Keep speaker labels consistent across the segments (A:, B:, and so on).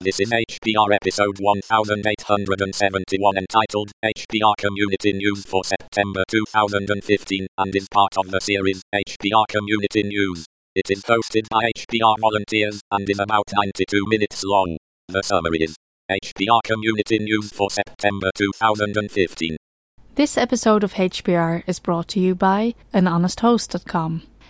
A: This is HPR episode 1871 entitled HPR Community News for September 2015 and is part of the series HPR Community News. It is hosted by HPR volunteers and is about 92 minutes long. The summary is HPR Community News for September 2015.
B: This episode of HPR is brought to you by anhonesthost.com.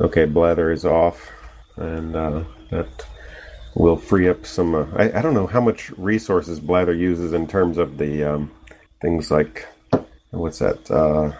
C: Okay, blather is off, and uh, that will free up some. Uh, I, I don't know how much resources blather uses in terms of the um, things like what's that uh,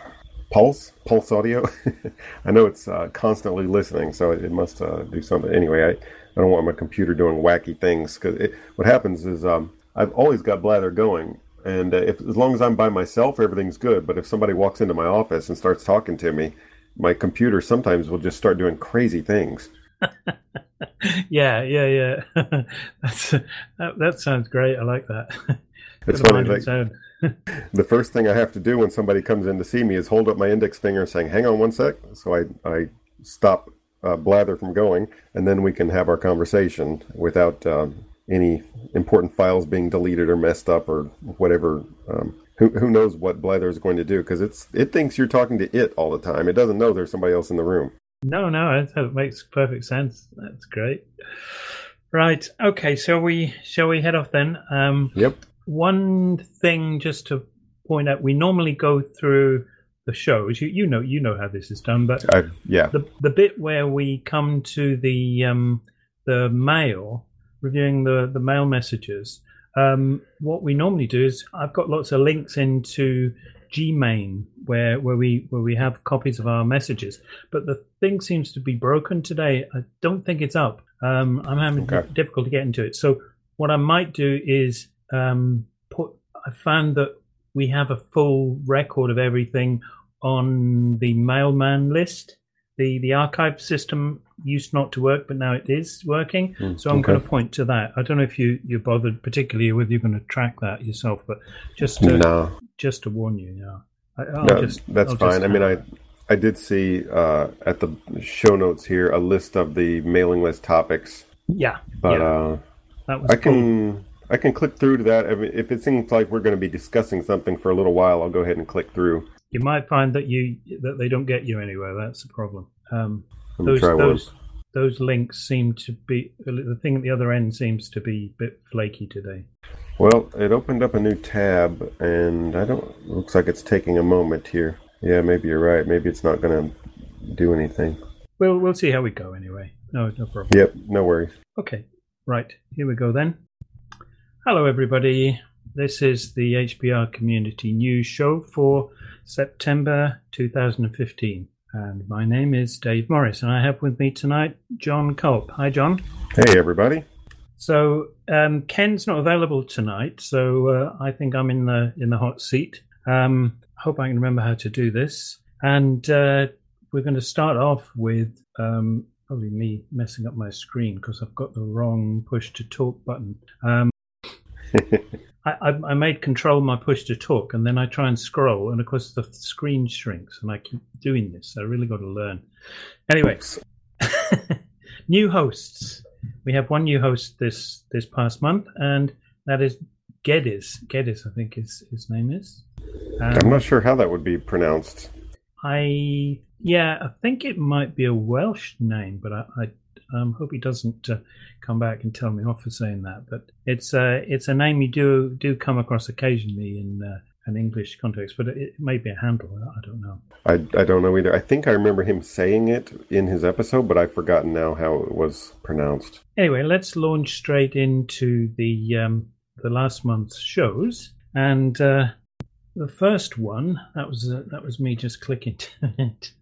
C: pulse pulse audio. I know it's uh, constantly listening, so it, must uh, do something. Anyway, I, I don't want my computer doing wacky things because what happens is um, I've always got blather going. And uh, if as long as I'm by myself, everything's good. But if somebody walks into my office and starts talking to me, my computer sometimes will just start doing crazy things.
D: yeah, yeah, yeah. That's that, that sounds great. I like that.
C: It's funny. Like, the first thing I have to do when somebody comes in to see me is hold up my index finger saying, "Hang on one sec." So I I stop uh, blather from going, and then we can have our conversation without um, any important files being deleted or messed up or whatever um, who, who knows what Blather is going to do because it's it thinks you're talking to it all the time. It doesn't know there's somebody else in the room.
D: No, no, it makes perfect sense. That's great. Right. Okay. So we shall we head off then? Um,
C: yep.
D: One thing just to point out: we normally go through the shows. You, you know, you know how this is done, but
C: I, yeah,
D: the the bit where we come to the um, the mail, reviewing the the mail messages um, what we normally do is I've got lots of links into Gmail where where we where we have copies of our messages, but the thing seems to be broken today. I don't think it's up. Um, I'm having okay. difficulty getting to it. So what I might do is um, put. I found that we have a full record of everything on the mailman list. The the archive system used not to work, but now it is working. Mm, so I'm okay. going to point to that. I don't know if you you're bothered particularly whether you're going to track that yourself, but just to,
C: no.
D: just to warn you, yeah.
C: I, no, just, that's I'll fine. I mean, I I did see uh, at the show notes here a list of the mailing list topics.
D: Yeah,
C: but
D: yeah.
C: Uh, that was I cool. can I can click through to that. I mean, if it seems like we're going to be discussing something for a little while, I'll go ahead and click through.
D: You might find that you that they don't get you anywhere. That's the problem. Um,
C: those, those,
D: those links seem to be the thing at the other end seems to be a bit flaky today.
C: Well, it opened up a new tab, and I don't. Looks like it's taking a moment here. Yeah, maybe you're right. Maybe it's not going to do anything.
D: Well, we'll see how we go anyway. No, no problem.
C: Yep, no worries.
D: Okay, right. Here we go then. Hello, everybody. This is the HPR Community News Show for September 2015. And my name is Dave Morriss, and I have with me tonight John Kulp. Hi, John.
C: Hey, everybody.
D: So um, Ken's not available tonight, so uh, I think I'm in the in the hot seat. Um, hope I can remember how to do this, and uh, we're going to start off with um, probably me messing up my screen because I've got the wrong push to talk button. I, I, made control my push to talk, and then I try and scroll, and of course the screen shrinks, and I keep doing this. I really got to learn. Anyway, new hosts. We have one new host this this past month, and that is Geddes. Geddes, I think his his name is.
C: Um, I'm not sure how that would be pronounced.
D: I yeah, I think it might be a Welsh name, but I, I um, hope he doesn't uh, come back and tell me off for saying that. But it's uh, it's a name you do do come across occasionally in uh, an English context, but it, it may be a handle. I don't know.
C: I, I don't know either. I think I remember him saying it in his episode, but I've forgotten now how it was pronounced.
D: Anyway, let's launch straight into the um, the last month's shows, and uh, the first one that was uh, that was me just clicking to it.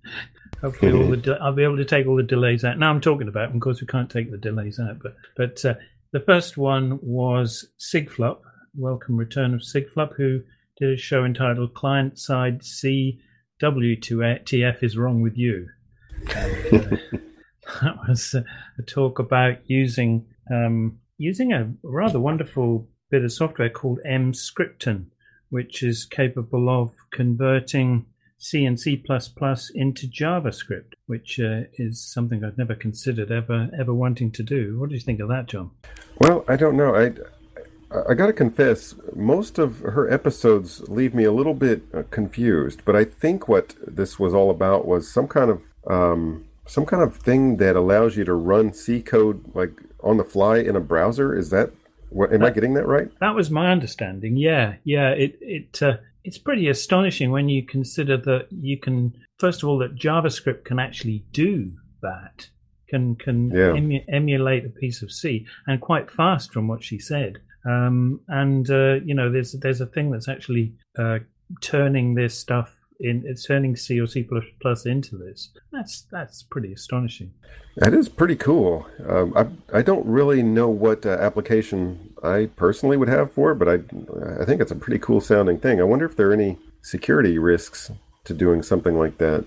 D: Hopefully, all the de- I'll be able to take all the delays out. Now I'm talking about, of course, we can't take the delays out, but but uh, the first one was sigflup. Welcome return of sigflup, who did a show entitled "Client Side C W2TF is wrong with you." And, uh, that was a, a talk about using um, using a rather wonderful bit of software called Emscripten, which is capable of converting C and C++ into JavaScript, which uh, is something I've never considered ever ever wanting to do. What do you think of that, John?
C: Well, I don't know. I I got to confess, most of her episodes leave me a little bit uh, confused. But I think what this was all about was some kind of um, some kind of thing that allows you to run C code like on the fly in a browser. Is that Am I getting that right?
D: That was my understanding. Yeah, yeah. It it uh, it's pretty astonishing when you consider that you can first of all that JavaScript can actually do that. Can can
C: Yeah.
D: emu- emulate a piece of C and quite fast from what she said. Um, and uh, you know, there's there's a thing that's actually uh, turning this stuff in. It's turning C or C plus plus into this. That's that's pretty astonishing.
C: That is pretty cool. Um, I I don't really know what uh, application I personally would have for it, but I I think it's a pretty cool sounding thing. I wonder if there are any security risks to doing something like that.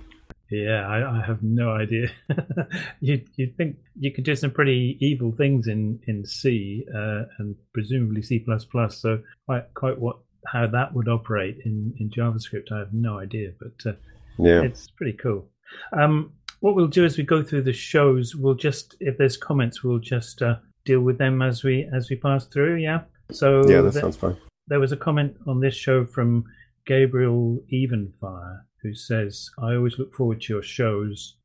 D: Yeah, I, I have no idea. you you'd think you could do some pretty evil things in in C uh, and presumably C plus plus. So quite quite what how that would operate in in JavaScript, I have no idea. But uh,
C: Yeah.
D: it's pretty cool. Um, what we'll do as we go through the shows, we'll just if there's comments, we'll just uh, deal with them as we as we pass through. Yeah. So
C: Yeah, that sounds fine.
D: there was a comment on this show from Gabriel Evenfire who says, I always look forward to your shows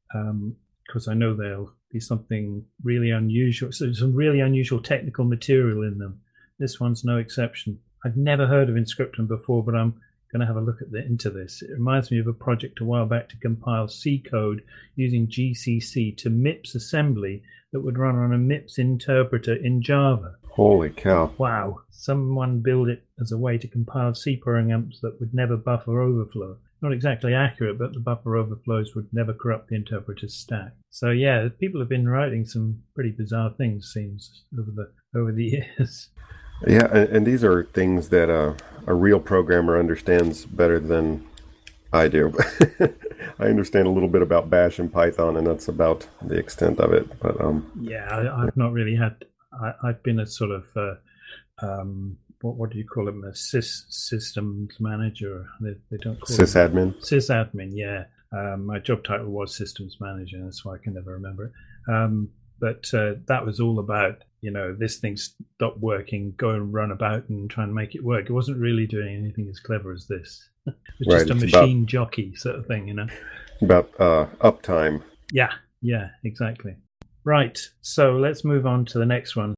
D: because I know there'll be something really unusual, so some really unusual technical material in them. This one's no exception. I've never heard of Emscripten before, but I'm going to have a look at the, into this. It reminds me of a project a while back to compile C code using GCC to MIPS assembly that would run on a MIPS interpreter in Java.
C: Holy cow.
D: Wow, someone built it as a way to compile C programs that would never buffer overflow. Not exactly accurate, but the buffer overflows would never corrupt the interpreter's stack. So yeah, people have been writing some pretty bizarre things, seems over the over the years.
C: Yeah, and, these are things that uh, a real programmer understands better than I do. I understand a little bit about Bash and Python, and that's about the extent of it. But um,
D: Yeah, I, I've not really had. I, I've been a sort of uh, um, what what do you call them? A sys systems manager. They, they don't call
C: sysadmin.
D: sysadmin yeah um, my job title was systems manager that's why i can never remember it um, but uh, that was all about you know this thing stopped working go and run about and try and make it work. It wasn't really doing anything as clever as this. It was
C: Right,
D: just a
C: it's about-
D: machine jockey sort of thing you know?
C: About uh, uptime.
D: yeah yeah exactly. Right so let's move on to the next one.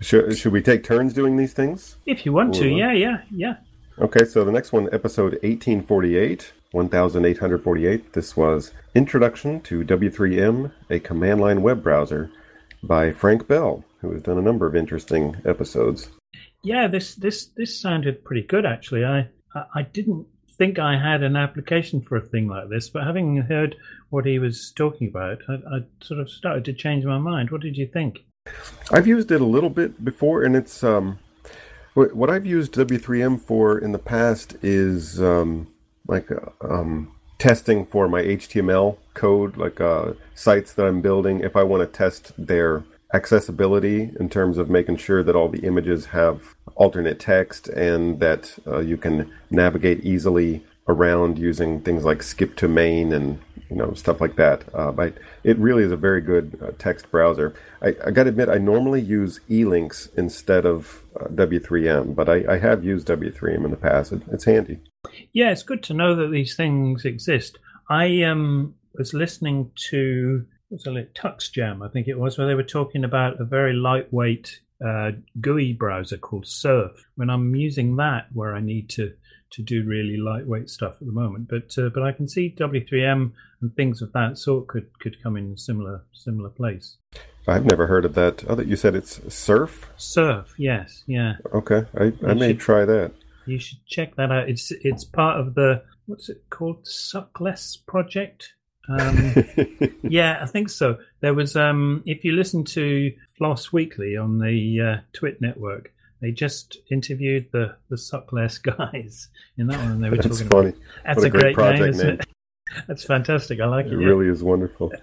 C: Should, should we take turns doing these things?
D: if you want to yeah yeah yeah.
C: Okay, so the next one, episode 1848, 1848. This was Introduction to W3M, a command line web browser by Frank Bell, who has done a number of interesting episodes.
D: Yeah, this this this sounded pretty good actually. I I, didn't think I had an application for a thing like this, but having heard what he was talking about, I, I sort of started to change my mind. What did you think?
C: I've used it a little bit before, and it's um, what, what I've used W3M for in the past is um, like uh, um, testing for my HTML code, like uh, sites that I'm building. If I want to test their accessibility in terms of making sure that all the images have alternate text and that uh, you can navigate easily around using things like skip to main and you know stuff like that. Uh, but it really is a very good uh, text browser. I, I got to admit, I normally use elinks instead of uh, W3M, but I, I have used W3M in the past. It, it's handy.
D: Yeah, it's good to know that these things exist. I um was listening to was it Tux Jam, I think it was, where they were talking about a very lightweight uh, GUI browser called Surf. When I'm using that, where I need to to do really lightweight stuff at the moment. But uh, but I can see W3M and things of that sort could could come in a similar similar place.
C: I've never heard of that. Oh, that you said it's Surf.
D: Surf, yes, yeah.
C: Okay, I, I may
D: should-
C: try that.
D: You should check that out. It's it's part of the what's it called, Suckless project. Um, yeah, I think so. There was um, if you listen to Floss Weekly on the uh, Twit network, they just interviewed the the Suckless guys in that one, and they were
C: That's
D: talking.
C: funny.
D: About, that's
C: What a great
D: great,
C: project
D: name, isn't
C: name.
D: it? That's fantastic. I like it.
C: It
D: yeah.
C: really is wonderful.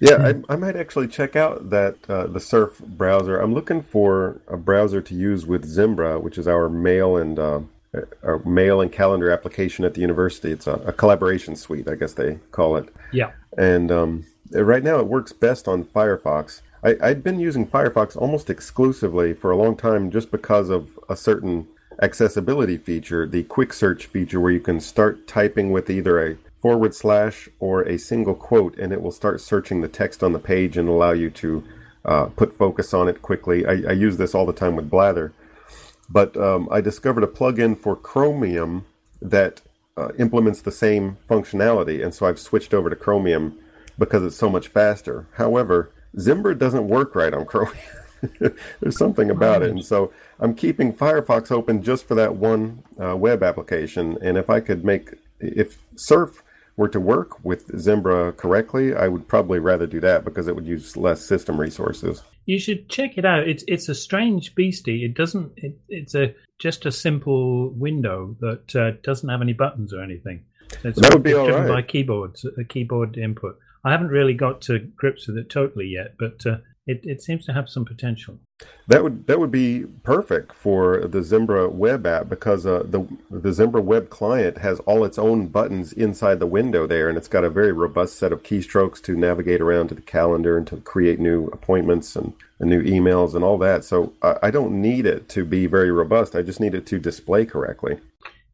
C: yeah, I, I might actually check out that uh, the Surf browser. I'm looking for a browser to use with Zimbra, which is our mail and uh, our mail and calendar application at the university. It's a, a collaboration suite, I guess they call it.
D: Yeah.
C: And um, right now, it works best on Firefox. I, I'd been using Firefox almost exclusively for a long time, just because of a certain accessibility feature, the quick search feature, where you can start typing with either a forward slash or a single quote, and it will start searching the text on the page and allow you to uh, put focus on it quickly. I, I use this all the time with Blather, but um, I discovered a plugin for Chromium that uh, implements the same functionality, and so I've switched over to Chromium because it's so much faster. However, Zimbra doesn't work right on Chromium. There's something about it, and so I'm keeping Firefox open just for that one uh, web application. And if I could make, if Surf were to work with Zimbra correctly, I would probably rather do that because it would use less system resources.
D: You should check it out. It's it's a strange beastie. It doesn't. It, it's a just a simple window that uh, doesn't have any buttons or anything. It's
C: That would be
D: it's
C: all
D: driven
C: right.
D: by keyboards, a keyboard input. I haven't really got to grips with it totally yet, but uh, it it seems to have some potential.
C: That would that would be perfect for the Zimbra web app because uh, the the Zimbra web client has all its own buttons inside the window there, and it's got a very robust set of keystrokes to navigate around to the calendar and to create new appointments and, and new emails and all that. So I, I don't need it to be very robust. I just need it to display correctly.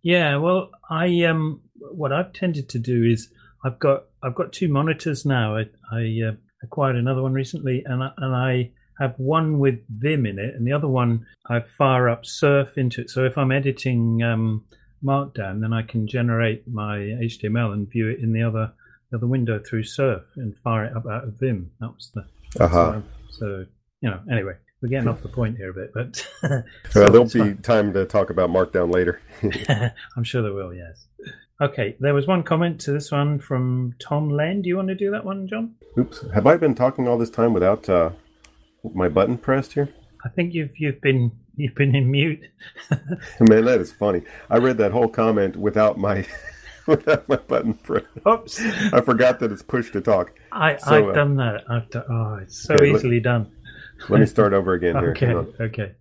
D: Yeah, well, I um, what I've tended to do is I've got I've got two monitors now. I, I uh, acquired another one recently, and I, and I have one with Vim in it, and the other one I fire up Surf into it. So if I'm editing um, Markdown, then I can generate my HTML and view it in the other the other window through Surf and fire it up out of Vim. That was the
C: Uh-huh.
D: so, so you know. Anyway, we're getting off the point here a bit, but
C: Well, there'll be
D: fine.
C: time to talk about Markdown later.
D: I'm sure there will, yes. Okay, there was one comment to this one from Tom Len. Do you want to do that one, John?
C: Oops, have I been talking all this time without uh, my button pressed here?
D: I think you've you've been you've been in mute.
C: Man, that is funny. I read that whole comment without my without my button pressed.
D: Oops,
C: I forgot that it's push to talk.
D: I
C: So,
D: I've
C: uh,
D: done that. I've done, oh, it's so
C: Okay, let-
D: easily done.
C: Let me start over again here.
D: Okay, okay.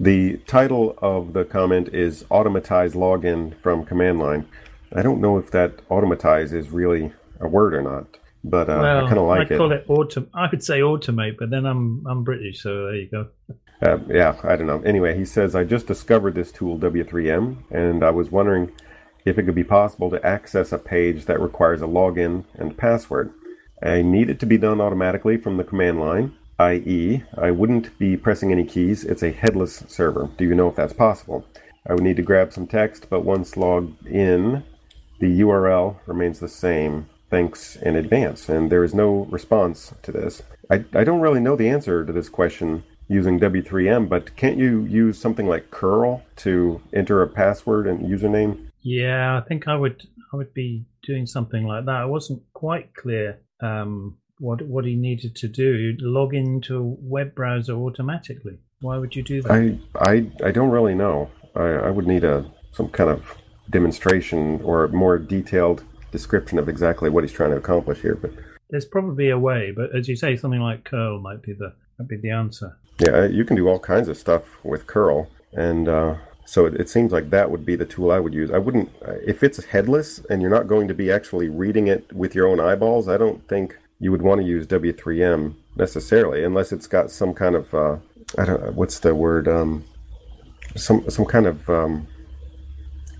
C: The title of the comment is Automatize Login from Command Line. I don't know if that automatize is really a word or not, but uh,
D: well,
C: I kind of like
D: I
C: it.
D: call it autom. I would say automate, but then I'm I'm British, so there you go.
C: Uh, yeah, I don't know. Anyway, he says, I just discovered this tool, W3M, and I was wondering if it could be possible to access a page that requires a login and password. I need it to be done automatically from the command line, i.e., I wouldn't be pressing any keys. It's a headless server. Do you know if that's possible? I would need to grab some text, but once logged in, the URL remains the same. Thanks in advance. And there is no response to this. I, I don't really know the answer to this question using W3M, but can't you use something like curl to enter a password and username?
D: Yeah, I think I would I would be doing something like that. I wasn't quite clear um, what what he needed to do. Log into a web browser automatically. Why would you do that?
C: I I, I don't really know. I, I would need a some kind of demonstration or a more detailed description of exactly what he's trying to accomplish here. But
D: There's probably a way, but as you say, something like curl might be the might be the answer.
C: yeah, you can do all kinds of stuff with curl, and uh, so it, it seems like that would be the tool I would use. I wouldn't if it's headless and you're not going to be actually reading it with your own eyeballs. I don't think you would want to use W3M necessarily, unless it's got some kind of uh, I don't know, what's the word um, some some kind of um,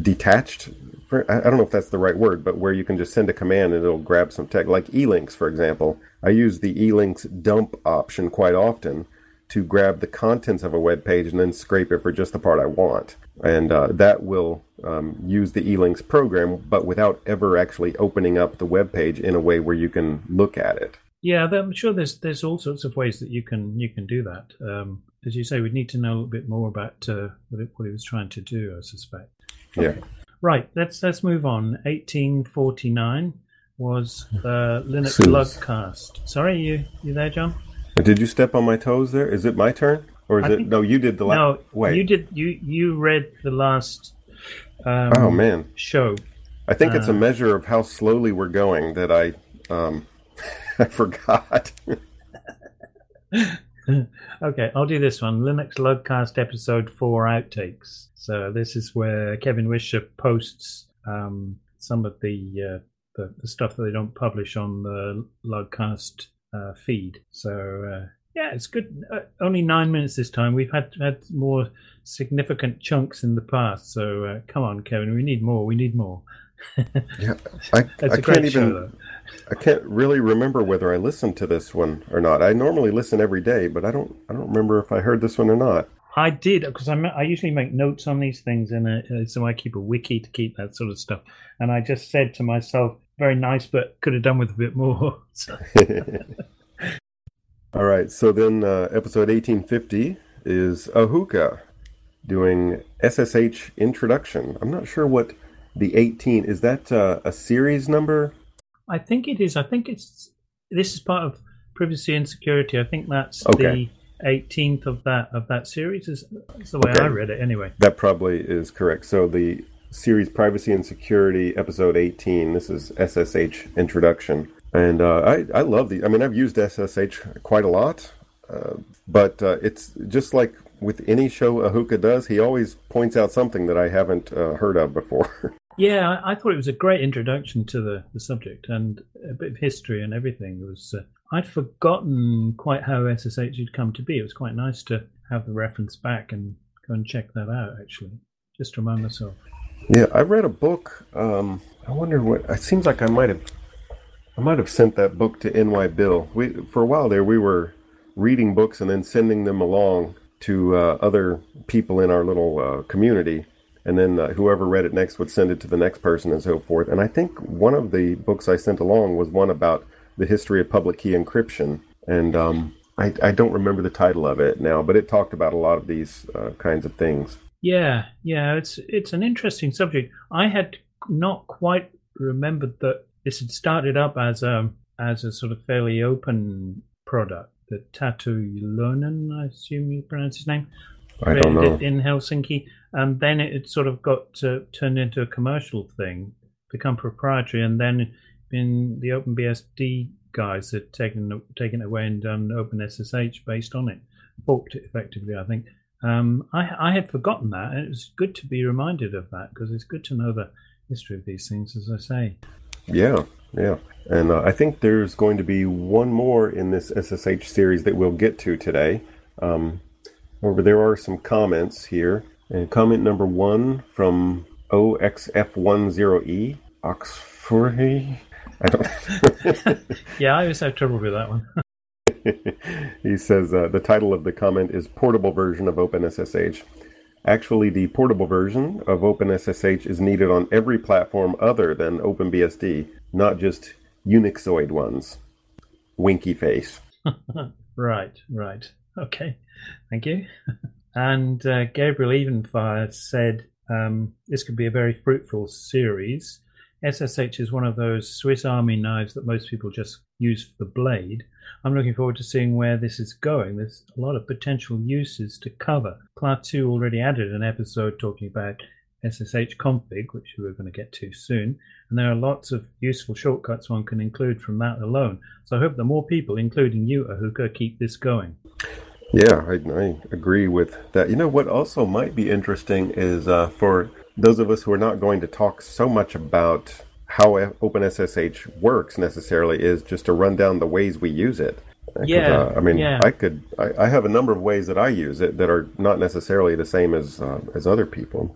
C: detached. For, I don't know if that's the right word, but where you can just send a command and it'll grab some text, like elinks, for example. I use the elinks dump option quite often to grab the contents of a web page and then scrape it for just the part I want. And uh, that will um, use the elinks program, but without ever actually opening up the web page in a way where you can look at it.
D: Yeah, I'm sure there's there's all sorts of ways that you can you can do that. Um, as you say, we'd need to know a little bit more about uh, what, it, what he was trying to do. I suspect.
C: Yeah.
D: Right. Let's let's move on. 1849 was uh, Linux. Lugcast. Sorry, you you there, John?
C: Did you step on my toes there? Is it my turn, or is
D: I
C: it?
D: think-
C: No, you did the last.
D: No,
C: wait.
D: you did. You you read the last. Um,
C: Oh man,
D: Show.
C: I think it's a
D: uh,
C: measure of how slowly we're going that I um I forgot.
D: Okay, I'll do this one. Linux LugCast episode four outtakes. So this is where Kevin Wisher posts um, some of the, uh, the the stuff that they don't publish on the LugCast uh, feed. So uh, yeah, it's good. Uh, only nine minutes this time. We've had had more significant chunks in the past. So uh, come on, Kevin, we need more. We need more.
C: yeah, I,
D: It's
C: I
D: a great
C: can't even.
D: though.
C: I can't really remember whether I listened to this one or not. I normally listen every day, but I don't. I don't remember if I heard this one or not.
D: I did because I, I usually make notes on these things, and uh, so I keep a wiki to keep that sort of stuff. And I just said to myself, "Very nice, but could have done with a bit more."
C: All right. So then, uh, episode eighteen fifty is Ahuka doing SSH introduction. I'm not sure what the eighteen is. That uh, a series number?
D: I think it is. I think it's this is part of privacy and security. I think that's
C: Okay.
D: the 18th of that of that series. Is that's the way
C: Okay.
D: I read it anyway.
C: That probably is correct. So the series Privacy and Security, episode 18. This is SSH introduction, and uh, I I love the. I mean, I've used SSH quite a lot, uh, but uh, it's just like with any show Ahuka does. He always points out something that I haven't uh, heard of before.
D: Yeah, I, I thought it was a great introduction to the, the subject and a bit of history and everything. It was uh, I'd forgotten quite how SSH had come to be. It was quite nice to have the reference back and go and check that out. Actually, just to remind myself.
C: yeah, I read a book. Um, I wonder what. It seems like I might have. I might have sent that book to NYbill. We for a while there we were reading books and then sending them along to uh, other people in our little uh, community, and then uh, whoever read it next would send it to the next person and so forth. And I think one of the books I sent along was one about the history of public key encryption, and um, I, I don't remember the title of it now, but it talked about a lot of these uh, kinds of things.
D: Yeah, yeah, it's it's an interesting subject. I had not quite remembered that this had started up as a as a sort of fairly open product. The Tatu Ylönen, I assume you pronounce his name.
C: I don't know.
D: in Helsinki, and then it, it sort of got uh, turned into a commercial thing, become proprietary, and then in the OpenBSD guys had taken taken it away and done OpenSSH based on it, forked it effectively. I think um, I, I had forgotten that, and it was good to be reminded of that because it's good to know the history of these things, as I say.
C: Yeah, yeah. And uh, I think there's going to be one more in this SSH series that we'll get to today. Um, however, there are some comments here. And comment number one from OXF10E, Oxford. I don't.
D: Yeah, I always have trouble with that one.
C: he says uh, the title of the comment is Portable Version of OpenSSH. Actually, the portable version of OpenSSH is needed on every platform other than OpenBSD, not just Unixoid ones. Winky face.
D: Right, right. Okay, thank you. And uh, Gabriel Evenfire said um, this could be a very fruitful series. SSH is one of those Swiss Army knives that most people just use for the blade. I'm looking forward to seeing where this is going. There's a lot of potential uses to cover. Klaatu already added an episode talking about SSH config, which we're going to get to soon. And there are lots of useful shortcuts one can include from that alone. So I hope that more people, including you, Ahuka, keep this going.
C: Yeah, I, I agree with that. You know what also might be interesting is uh, for those of us who are not going to talk so much about how OpenSSH works necessarily, is just to run down the ways we use it.
D: Yeah,
C: uh, I mean,
D: yeah.
C: I could. I, I have a number of ways that I use it that are not necessarily the same as uh, as other people.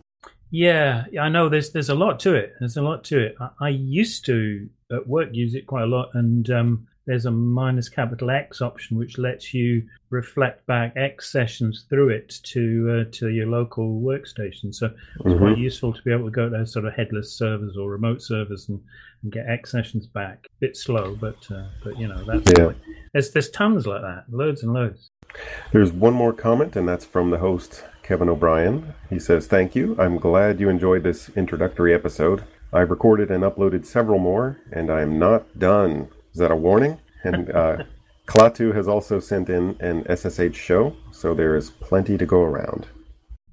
D: Yeah, I know. There's there's a lot to it. There's a lot to it. I, I used to at work use it quite a lot, and um, there's a minus capital X option which lets you reflect back X sessions through it to uh, to your local workstation. So it's
C: Mhm.
D: quite useful to be able to go to those sort of headless servers or remote servers and, and get X sessions back. A bit slow, but uh, but you know that's
C: Yeah.
D: there's there's tons like that, loads and loads.
C: There's one more comment, and that's from the host, Kevin O'Brien. He says, Thank you. I'm glad you enjoyed this introductory episode. I've recorded and uploaded several more, and I am not done. Is that a warning? And uh, Klaatu has also sent in an SSH show, so there is plenty to go around.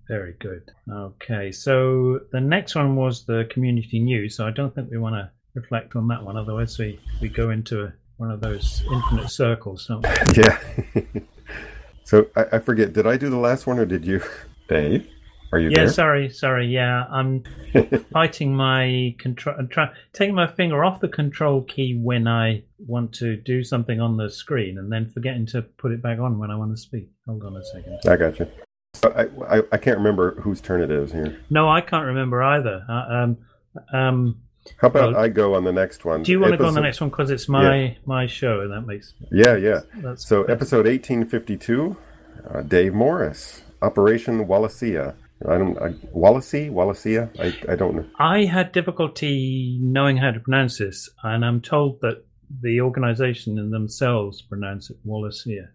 D: Very good. Okay, so the next one was the community news. So I don't think we want to reflect on that one, otherwise we, we go into a, one of those infinite circles. Don't we?
C: Yeah. so I, I forget, did I do the last one or did you? Dave? Are you
D: Yeah,
C: there?
D: sorry, sorry. Yeah, I'm fighting my control. I'm trying taking my finger off the control key when I want to do something on the screen, and then forgetting to put it back on when I want to speak. Hold on a second.
C: I got you. So I, I, I can't remember whose turn it is here.
D: No, I can't remember either. Uh, um, um,
C: How about
D: Well,
C: I go on the next one?
D: do you want to go on the next one because it's my my show, and that makes
C: Yeah, yeah. So, episode 1852, uh, Dave Morriss, Operation Wallacea. I don't, I, Wallacea? Wallacea? I, I don't know.
D: I had difficulty knowing how to pronounce this, and I'm told that the organisation in themselves pronounce it Wallacea.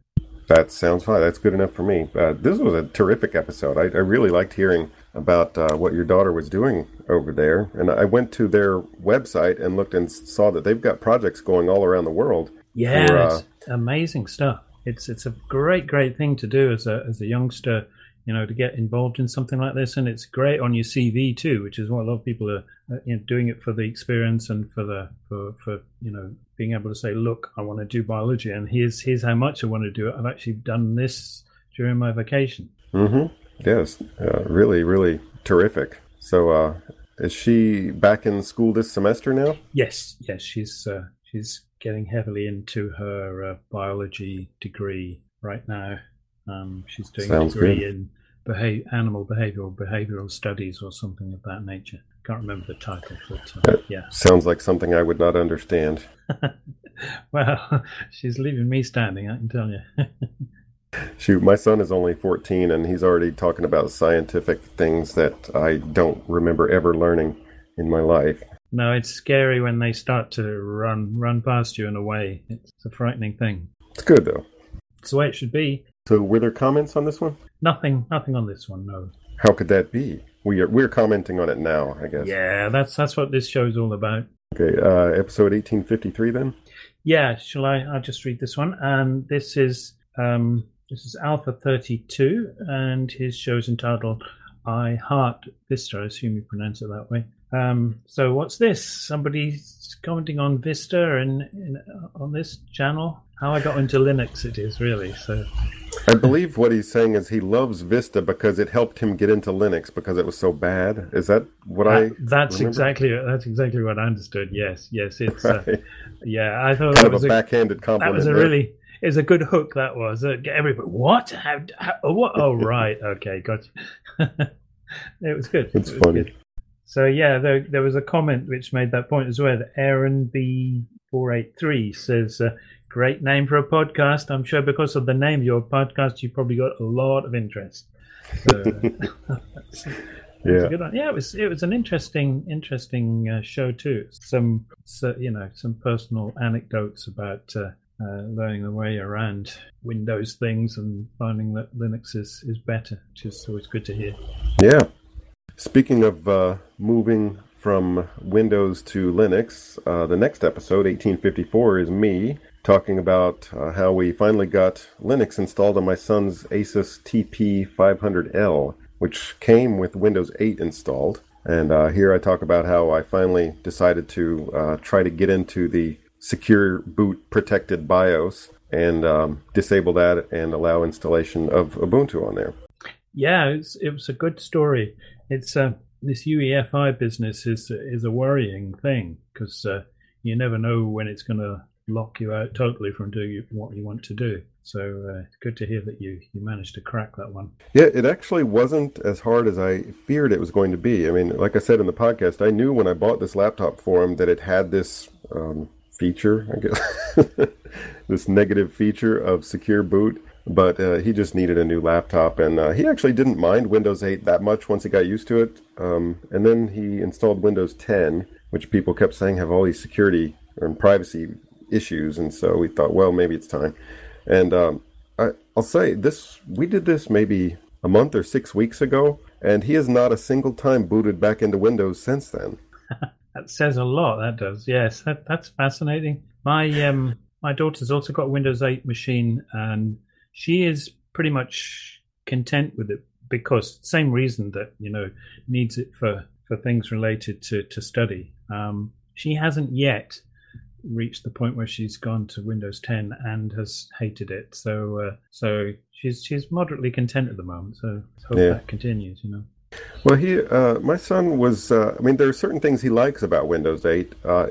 C: That sounds fine. That's good enough for me. Uh, this was a terrific episode. I, I really liked hearing about uh, what your daughter was doing over there. And I went to their website and looked and saw that they've got projects going all around the world.
D: Yeah,
C: For, uh,
D: it's amazing stuff. It's it's a great great thing to do as a as a youngster, you know, to get involved in something like this, and it's great on your CV too, which is what a lot of people are you know, doing it for the experience and for the for for you know being able to say, look, I want to do biology, and here's here's how much I want to do it. I've actually done this during my vacation.
C: Mm-hmm. Yes. Uh, really, really terrific. So, uh, is she back in school this semester now?
D: Yes, yes, she's uh, she's getting heavily into her uh, biology degree right now. Um, she's doing
C: Sounds
D: a degree
C: good.
D: in behav- animal behavioral behavioral studies or something of that nature. Can't remember the title, but uh, yeah.
C: Sounds like something I would not understand.
D: well, she's leaving me standing. I can tell you.
C: Shoot, my son is only 14 and he's already talking about scientific things that I don't remember ever learning in my life.
D: no, it's scary when they start to run run past you in a way. It's a frightening thing.
C: It's good though.
D: It's the way it should be.
C: So, were there comments on this one?
D: Nothing, nothing on this one. No.
C: How could that be? We are we're commenting on it now, I guess.
D: Yeah, that's that's what this show's all about.
C: Okay, uh, episode 1853 then.
D: Yeah, shall I? I'll just read this one. And this is um, this is Alpha Thirty Two, and his show's entitled "I Heart Vista." I assume you pronounce it that way. Um, so what's this? Somebody's commenting on Vista and in, on this channel. How I got into Linux, it is really. So
C: I believe what he's saying is he loves Vista because it helped him get into Linux because it was so bad. Is that what I?
D: that's
C: remember?
D: exactly that's exactly what I understood. Yes, yes, it's uh, yeah. I thought
C: kind
D: that
C: of
D: was
C: a backhanded
D: That was a
C: there.
D: really it was a good hook. That was uh, everybody. What? How, how, what? Oh, right. Okay, gotcha. it was good.
C: It's
D: It was
C: funny.
D: good. So yeah, there, there was a comment which made that point as well. That Aaron B four eight three says, uh, "Great name for a podcast. I'm sure because of the name of your podcast, you probably got a lot of interest." So, that's-
C: Yeah.
D: a good one. Yeah, it was it was an interesting interesting uh, show too. Some so, you know some personal anecdotes about uh, uh, learning the way around Windows things and finding that Linux is, is better, which is always good to hear.
C: Yeah. Speaking of uh, moving from Windows to Linux, uh, the next episode, 1854, is me talking about uh, how we finally got Linux installed on my son's Asus TP500L, which came with Windows 8 installed. And uh, here I talk about how I finally decided to uh, try to get into the secure boot protected BIOS and um, disable that and allow installation of Ubuntu on there.
D: Yeah, it's, it was a good story. It's uh, this UEFI business is is a worrying thing because uh, you never know when it's going to lock you out totally from doing what you want to do. So uh, good to hear that you you managed to crack that one.
C: Yeah, it actually wasn't as hard as I feared it was going to be. I mean, like I said in the podcast, I knew when I bought this laptop for him that it had this um, feature, I guess, this negative feature of secure boot. But uh, he just needed a new laptop, and uh, he actually didn't mind Windows 8 that much once he got used to it. Um, and then he installed Windows 10, which people kept saying have all these security and privacy issues, and so we thought, well, maybe it's time. And um, I, I'll say this: we did this maybe a month or six weeks ago, and he has not a single time booted back into Windows since then.
D: that says a lot. That does. Yes, that, that's fascinating. My um, my daughter's also got a Windows 8 machine, and she is pretty much content with it because same reason that you know needs it for for things related to to study. Um, she hasn't yet reached the point where she's gone to Windows 10 and has hated it. So uh, so she's she's moderately content at the moment. So hope yeah. that continues. You know.
C: Well, he, uh, my son was. Uh, I mean, there are certain things he likes about Windows 8, uh,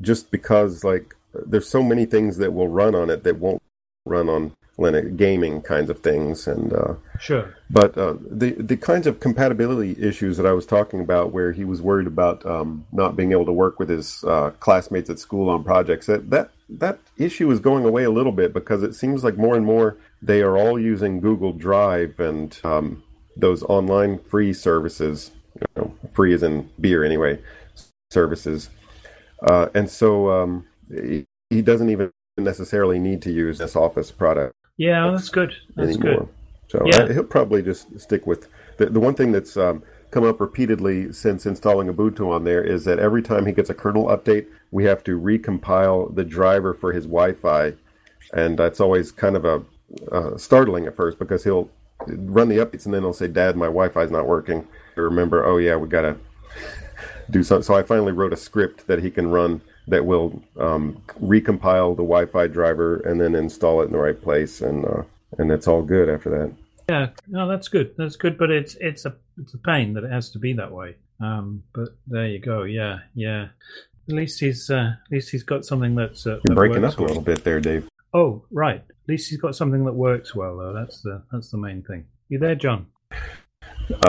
C: just because like there's so many things that will run on it that won't run on Linux gaming kinds of things, and uh,
D: sure.
C: But uh, the the kinds of compatibility issues that I was talking about, where he was worried about um, not being able to work with his uh, classmates at school on projects, that that that issue is going away a little bit because it seems like more and more they are all using Google Drive and um, those online free services, you know, free as in beer anyway, services, uh, and so um, he, he doesn't even necessarily need to use this Office product
D: yeah, that's good. That's anymore. good.
C: So yeah. I, he'll probably just stick with the, the one thing that's um, come up repeatedly since installing Ubuntu on there is that every time he gets a kernel update, we have to recompile the driver for his Wi-Fi, and that's always kind of a uh, startling at first because he'll run the updates and then he'll say, "Dad, my Wi-Fi is not working." I remember, oh yeah, we gotta do something. So I finally wrote a script that he can run that will um, recompile the Wi-Fi driver and then install it in the right place, and uh, and it's all good after that.
D: Yeah, no, that's good. That's good, but it's it's a it's a pain that it has to be that way. Um, but there you go. Yeah, yeah. At least he's uh, at least he's got something that's uh,
C: You're breaking up a little bit there, Dave.
D: Oh, right. At least he's got something that works well, though. That's the that's the main thing. You there, John?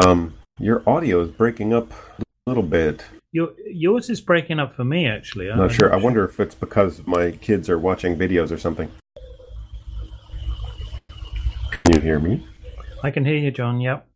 C: Um, your audio is breaking up a little bit.
D: Your, yours is breaking up for me, actually.
C: I'm not sure. I wonder if it's because my kids are watching videos or something. Can you hear me?
D: I can hear you, John. Yep.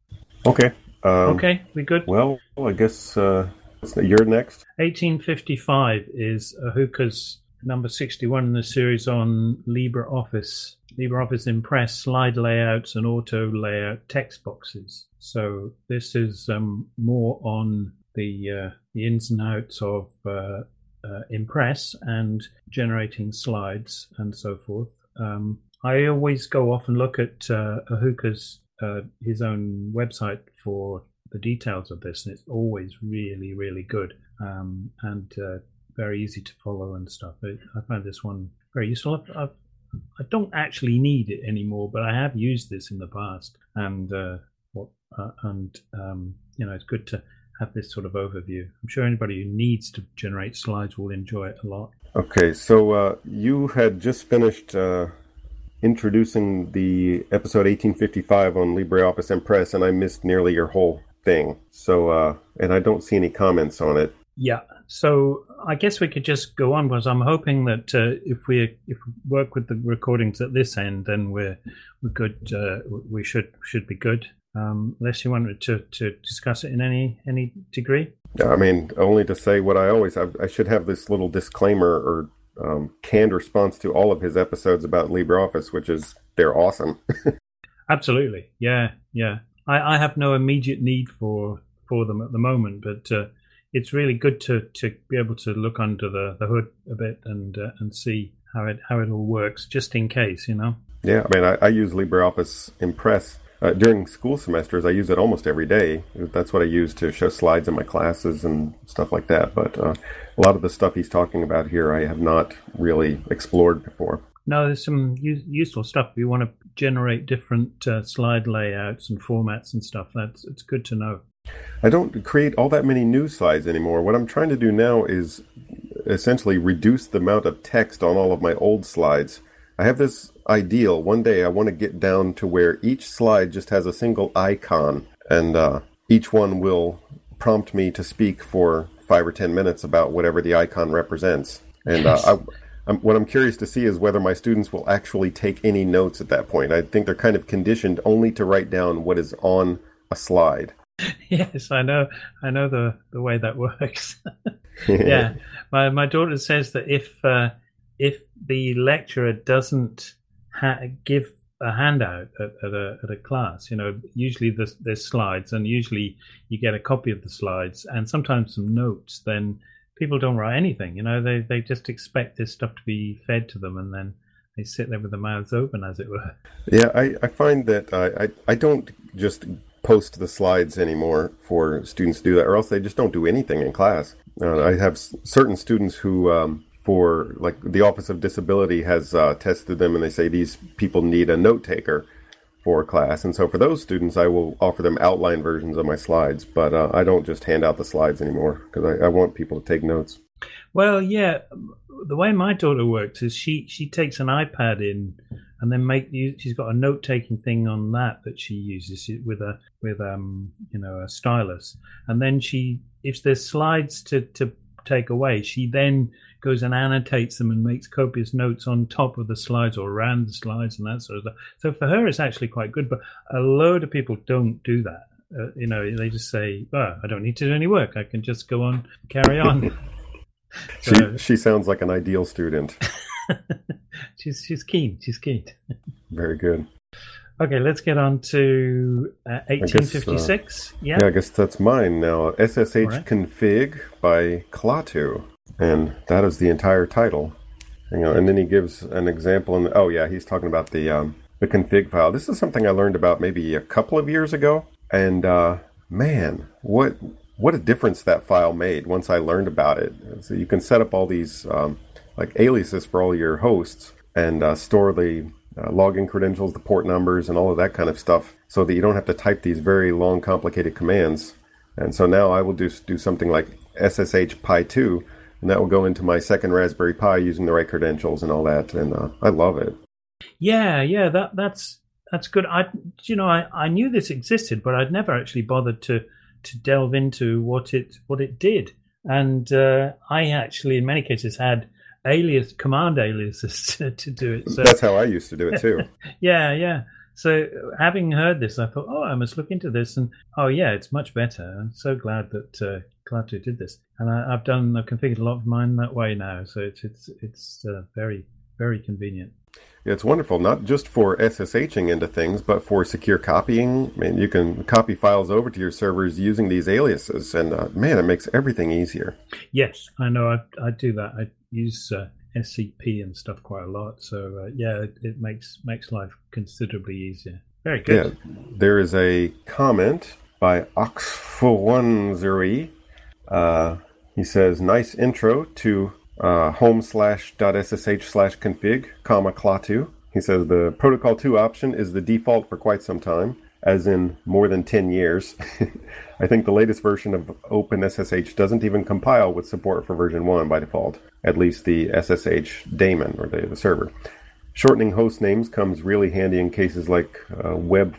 C: Okay. Um,
D: okay, we good?
C: Well, I guess uh, you're next.
D: 1855 is Ahuka's number 61 in the series on LibreOffice. LibreOffice Impress slide layouts and auto layout text boxes. So this is um, more on the uh, the ins and outs of uh, uh, Impress and generating slides and so forth. Um, I always go off and look at uh, Ahuka's uh, his own website for the details of this, and it's always really, really good um, and uh, very easy to follow and stuff. I, I find this one very useful. I've, I've, I do not actually need it anymore, but I have used this in the past, and uh, what uh, and um, you know it's good to have this sort of overview. I'm sure anybody who needs to generate slides will enjoy it a lot.
C: Okay, so uh, you had just finished uh, introducing the episode 1855 on LibreOffice Impress, and I missed nearly your whole thing. So, uh, and I don't see any comments on it.
D: Yeah, so I guess we could just go on because I'm hoping that uh, if we if we work with the recordings at this end, then we're we're good. Uh, we should should be good. Um, unless you wanted to, to discuss it in any any degree.
C: I mean, only to say what I always I, I should have this little disclaimer or um, canned response to all of his episodes about LibreOffice, which is they're awesome.
D: Absolutely, yeah, yeah. I, I have no immediate need for for them at the moment, but uh, it's really good to, to be able to look under the, the hood a bit and uh, and see how it how it all works, just in case, you know.
C: Yeah, I mean, I, I use LibreOffice Impress uh, during school semesters, I use it almost every day. That's what I use to show slides in my classes and stuff like that. But uh, a lot of the stuff he's talking about here, I have not really explored before.
D: No, there's some u- useful stuff. If you want to generate different uh, slide layouts and formats and stuff, that's it's good to know.
C: I don't create all that many new slides anymore. What I'm trying to do now is essentially reduce the amount of text on all of my old slides. I have this ideal. One day I want to get down to where each slide just has a single icon, and uh, each one will prompt me to speak for five or ten minutes about whatever the icon represents. And uh, I, I'm, what I'm curious to see is whether my students will actually take any notes at that point. I think they're kind of conditioned only to write down what is on a slide.
D: Yes, I know. I know the the way that works. yeah, my my daughter says that if uh, if the lecturer doesn't ha- give a handout at, at, a at a class, you know, usually there's, there's slides, and usually you get a copy of the slides and sometimes some notes. Then people don't write anything. You know, they they just expect this stuff to be fed to them, and then they sit there with their mouths open, as it were.
C: Yeah, I, I find that I, I I don't just post the slides anymore for students to do that, or else they just don't do anything in class. Uh, I have s- certain students who, um, for like the Office of Disability has uh, tested them, and they say these people need a note taker for class, and so for those students, I will offer them outline versions of my slides, but uh, I don't just hand out the slides anymore because I, I want people to take notes.
D: Well, yeah, the way my daughter works is she she takes an iPad in and then make she's got a note taking thing on that that she uses with a with um you know a stylus and then she if there's slides to to take away she then goes and annotates them and makes copious notes on top of the slides or around the slides and that sort of stuff so for her it's actually quite good but a load of people don't do that uh, you know they just say oh i don't need to do any work i can just go on carry on
C: She
D: So-
C: she sounds like an ideal student.
D: she's she's keen. She's keen.
C: Very good.
D: Okay, let's get on to uh,
C: guess,
D: 1856. yeah.
C: Yeah, I guess that's mine now. SSH
D: Alright.
C: config by Klaatu, and that is the entire title. You know, and then he gives an example. And oh yeah, he's talking about the um, the config file. This is something I learned about maybe a couple of years ago, and uh, man, what what a difference that file made once I learned about it. So you can set up all these um, like aliases for all your hosts and uh, store the uh, login credentials, the port numbers, and all of that kind of stuff, so that you don't have to type these very long, complicated commands. And so now I will do do something like SSH Pi2, and that will go into my second Raspberry Pi using the right credentials and all that. And uh, I love it.
D: Yeah, yeah, that that's that's good. I you know, I, I knew this existed, but I'd never actually bothered to to delve into what it what it did. And uh, I actually in many cases had alias command aliases to, to do it. So
C: That's how I used to do it too.
D: yeah, yeah. So having heard this, I thought, oh, I must look into this, and oh yeah, it's much better. I'm so glad that uh, Klaatu did this, and I, I've done, I've configured a lot of mine that way now, so it's it's it's uh, very very convenient.
C: Yeah, it's wonderful, not just for SSHing into things, but for secure copying. I mean, you can copy files over to your servers using these aliases, and uh, man, it makes everything easier.
D: Yes, I know. I I do that. I use uh, SCP and stuff quite a lot. So uh, yeah, it, it makes makes life considerably easier. Very good.
C: Yeah, there is a comment by Oxfowanzuri. Uh, he says, "Nice intro to uh, home slash dot ssh slash config comma Klaatu." He says the protocol two option is the default for quite some time, as in more than ten years. I think the latest version of OpenSSH doesn't even compile with support for version one by default. At least the SSH daemon or the, the server. Shortening host names comes really handy in cases like uh, web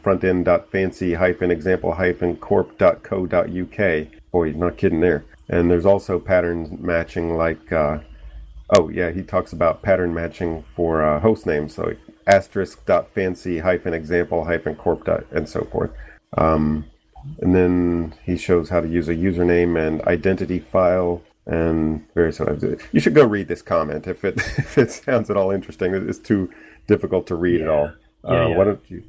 C: frontend.fancy hyphen example hyphen corp.co.uk. Boy, not kidding there. And there's also pattern matching like, uh, oh yeah, he talks about pattern matching for uh, host names. So fancy hyphen example hyphen corp. dot- and so forth. Um, and then he shows how to use a username and identity file and various other. You should go read this comment if it if it sounds at all interesting. It's too difficult to read at all.
D: Yeah,
C: uh,
D: yeah.
C: Why don't you?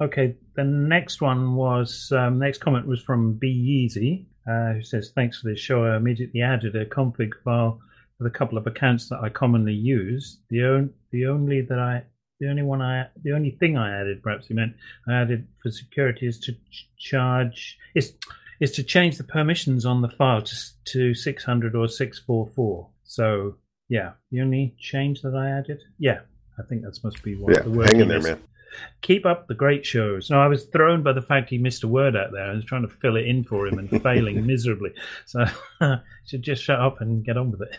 D: Okay, the next one was um, next comment was from B Easy, uh, who says thanks for this show. I immediately added a config file with a couple of accounts that I commonly use. The on, the only that I the only one I the only thing I added, perhaps he meant I added for security is to ch- charge is is to change the permissions on the file to to 600 or 644. So yeah, the only change that I added, yeah, I think that must be what
C: Yeah,
D: the word
C: hang in there,
D: is.
C: man.
D: Keep up the great shows. No, I was thrown by the fact he missed a word out there. I was trying to fill it in for him and failing miserably. So should just shut up and get on with it.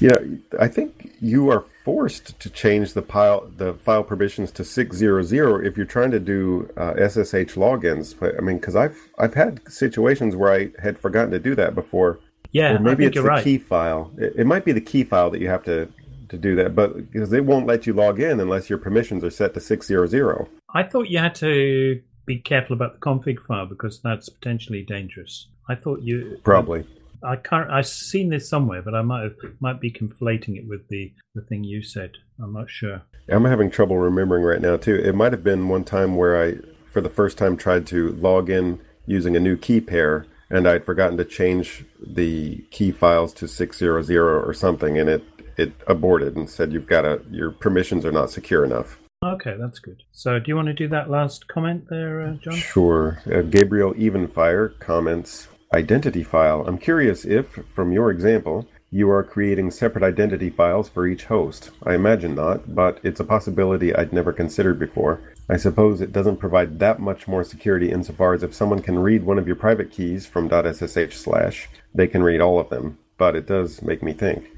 C: Yeah, I think you are forced to change the file the file permissions to six zero zero if you're trying to do uh, SSH logins. But I mean, because I've I've had situations where I had forgotten to do that before.
D: Yeah,
C: or maybe it's the
D: right.
C: key file. It, it, might be the key file that you have to to do that, but because it won't let you log in unless your permissions are set to six zero zero.
D: I thought you had to be careful about the config file because that's potentially dangerous. I thought you
C: probably.
D: I can't. I've seen this somewhere, but I might have, might be conflating it with the the thing you said. I'm not sure.
C: I'm having trouble remembering right now too. It might have been one time where I, for the first time, tried to log in using a new key pair, and I'd forgotten to change the key files to six zero zero or something, and it it aborted and said you've got to your permissions are not secure enough.
D: Okay, that's good. So, do you want to do that last comment there, uh, John?
C: Sure. Uh, Gabriel Evenfire comments identity file. I'm curious if, from your example, you are creating separate identity files for each host. I imagine not, but it's a possibility I'd never considered before. I suppose it doesn't provide that much more security insofar as if someone can read one of your private keys from .ssh slash, they can read all of them, but it does make me think.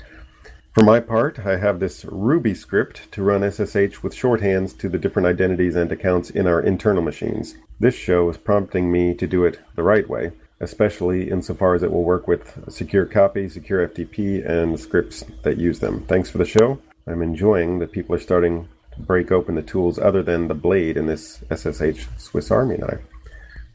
C: For my part, I have this Ruby script to run SSH with shorthands to the different identities and accounts in our internal machines. This show is prompting me to do it the right way especially insofar as it will work with secure copy, secure FTP, and scripts that use them. Thanks for the show. I'm enjoying that people are starting to break open the tools other than the blade in this SSH Swiss Army knife.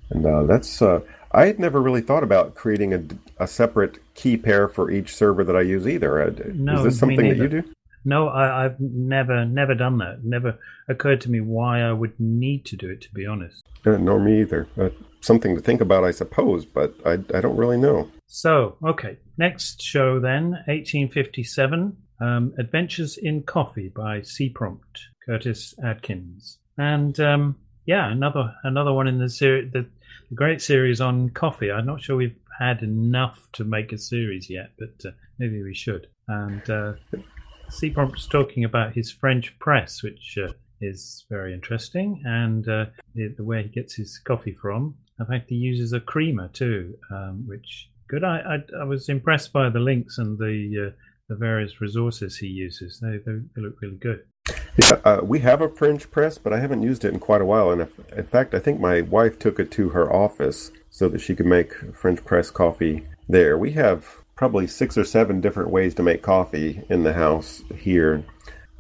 C: And uh, that's, uh, I had never really thought about creating a, a, separate key pair for each server that I use either. Uh,
D: no,
C: Is this something that you do?
D: No, I, have never, never done that. Never occurred to me why I would need to do it. To be honest,
C: uh, nor me either. Uh, something to think about, I suppose, but I, I don't really know.
D: So, okay, next show then, 1857, um, Adventures in Coffee by C. Prompt, Curtis Adkins, and um, yeah, another another one in the series, the, great series on coffee. I'm not sure we've had enough to make a series yet, but uh, maybe we should. And uh. Prompt's talking about his French press, which uh, is very interesting, and uh, the, the, where he gets his coffee from. In fact, he uses a creamer too, um, which good. I, I, I was impressed by the links and the uh, the various resources he uses. They, they look really good.
C: Yeah, uh, we have a French press, but I haven't used it in quite a while. And if, in fact, I think my wife took it to her office so that she could make French press coffee there. We have probably six or seven different ways to make coffee in the house here.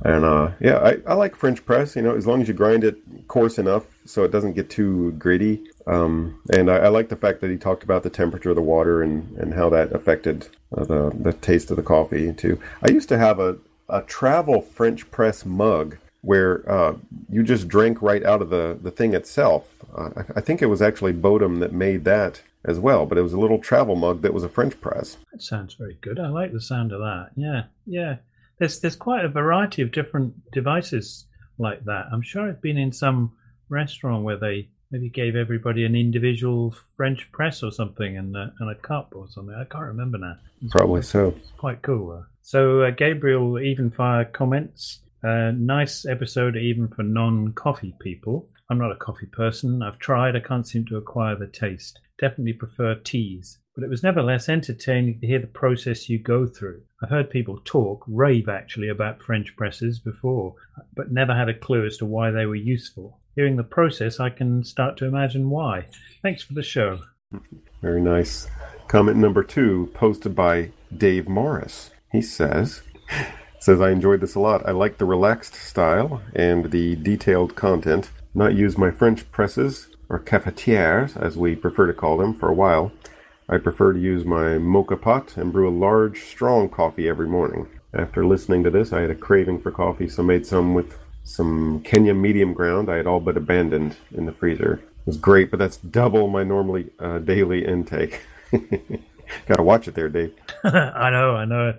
C: And uh, yeah, I, I like French press. You know, as long as you grind it coarse enough so it doesn't get too gritty. Um, and I, I, like the fact that he talked about the temperature of the water and, and how that affected uh, the the taste of the coffee too. I used to have a a travel French press mug where uh, you just drank right out of the, the thing itself. Uh, I, I, think it was actually Bodum that made that as well, but it was a little travel mug that was a French press.
D: That sounds very good. I like the sound of that. Yeah, yeah there's there's quite a variety of different devices like that. I'm sure I've been in some restaurant where they maybe gave everybody an individual French press or something and a, and a cup or something. I can't remember now.
C: It's Probably
D: quite,
C: so.
D: quite cool. So uh, Gabriel Evenfire comments. Uh, nice episode even for non-coffee people. I'm not a coffee person. I've tried. I can't seem to acquire the taste. Definitely prefer teas but it was nevertheless entertaining to hear the process you go through. I've heard people talk, rave actually, about French presses before, but never had a clue as to why they were useful. Hearing the process, I can start to imagine why. Thanks for the show.
C: Very nice. Comment number two, posted by Dave Morriss. He says, says I enjoyed this a lot. I like the relaxed style and the detailed content. Not use my French presses or cafetières, as we prefer to call them, for a while. I prefer to use my moka pot and brew a large, strong coffee every morning. After listening to this, I had a craving for coffee, so made some with some Kenya medium ground I had all but abandoned in the freezer. It was great, but that's double my normally uh, daily intake. Got to watch it there, Dave.
D: I know, I know.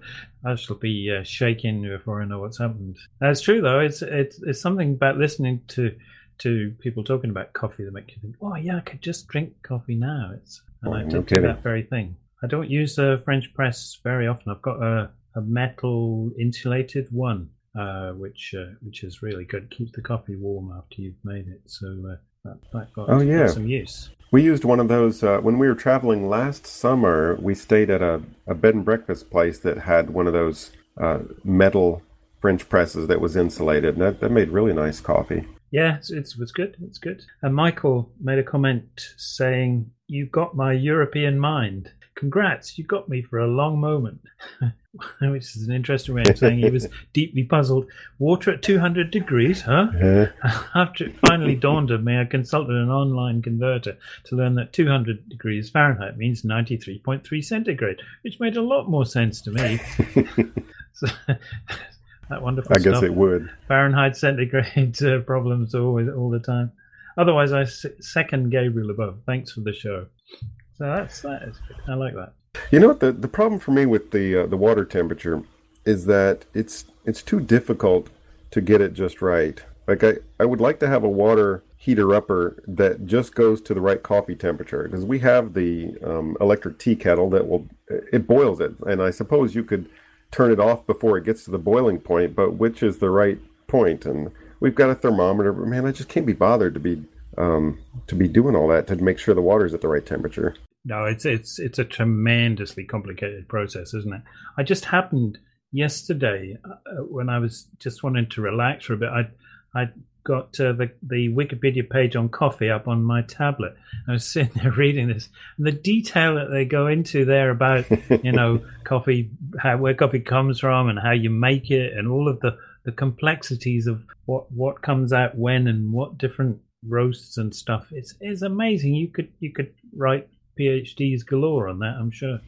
D: I shall be uh, shaking before I know what's happened. That's true, though. It's it's it's something about listening to to people talking about coffee that make you think, "Oh, yeah, I could just drink coffee now." It's and I did do that very thing. I don't use a French press very often. I've got a, a metal insulated one. uh, which uh, which is really good. Keep the coffee warm after you've made it. So uh, that, that got,
C: Oh, yeah.
D: got some use.
C: We used one of those uh, when we were traveling last summer. We stayed at a, a bed and breakfast place that had one of those uh, metal French presses that was insulated, and that, that made really nice coffee.
D: Yeah, it's, it's it's good. It's good. And Michael made a comment saying, "You've got my European mind. Congrats, you got me for a long moment." Which is an interesting way of saying he was deeply puzzled. Water at 200 degrees, huh?
C: Uh,
D: After it finally dawned on me, I consulted an online converter to learn that 200 degrees Fahrenheit means 93.3 centigrade, which made a lot more sense to me. so, that wonderful stuff.
C: I guess
D: stuff.
C: it would.
D: Fahrenheit centigrade uh, problems always all the time. Otherwise, I second Gabriel above. Thanks for the show. So that's that is good. I like that.
C: You know what the the problem for me with the uh, the water temperature is that it's it's too difficult to get it just right. Like I I would like to have a water heater upper that just goes to the right coffee temperature because we have the um, electric tea kettle that will it boils it and I suppose you could turn it off before it gets to the boiling point but which is the right point and we've got a thermometer but man I just can't be bothered to be um, to be doing all that to make sure the water's at the right temperature.
D: No, it's it's it's a tremendously complicated process, isn't it? I just happened yesterday uh, when I was just wanting to relax for a bit. I I got uh, the the Wikipedia page on coffee up on my tablet. I was sitting there reading this, and the detail that they go into there about you know coffee, how where coffee comes from, and how you make it, and all of the the complexities of what what comes out when and what different roasts and stuff. It's it's amazing. You could you could write PhDs galore on that. I'm sure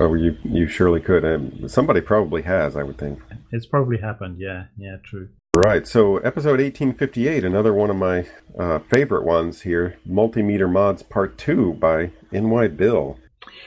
C: Oh, you you surely could. Um, somebody probably has, I would think.
D: it's probably happened. Yeah, yeah, true.
C: Right. So, episode 1858, another one of my uh, favorite ones here, Multimeter Mods Part 2 by NYbill.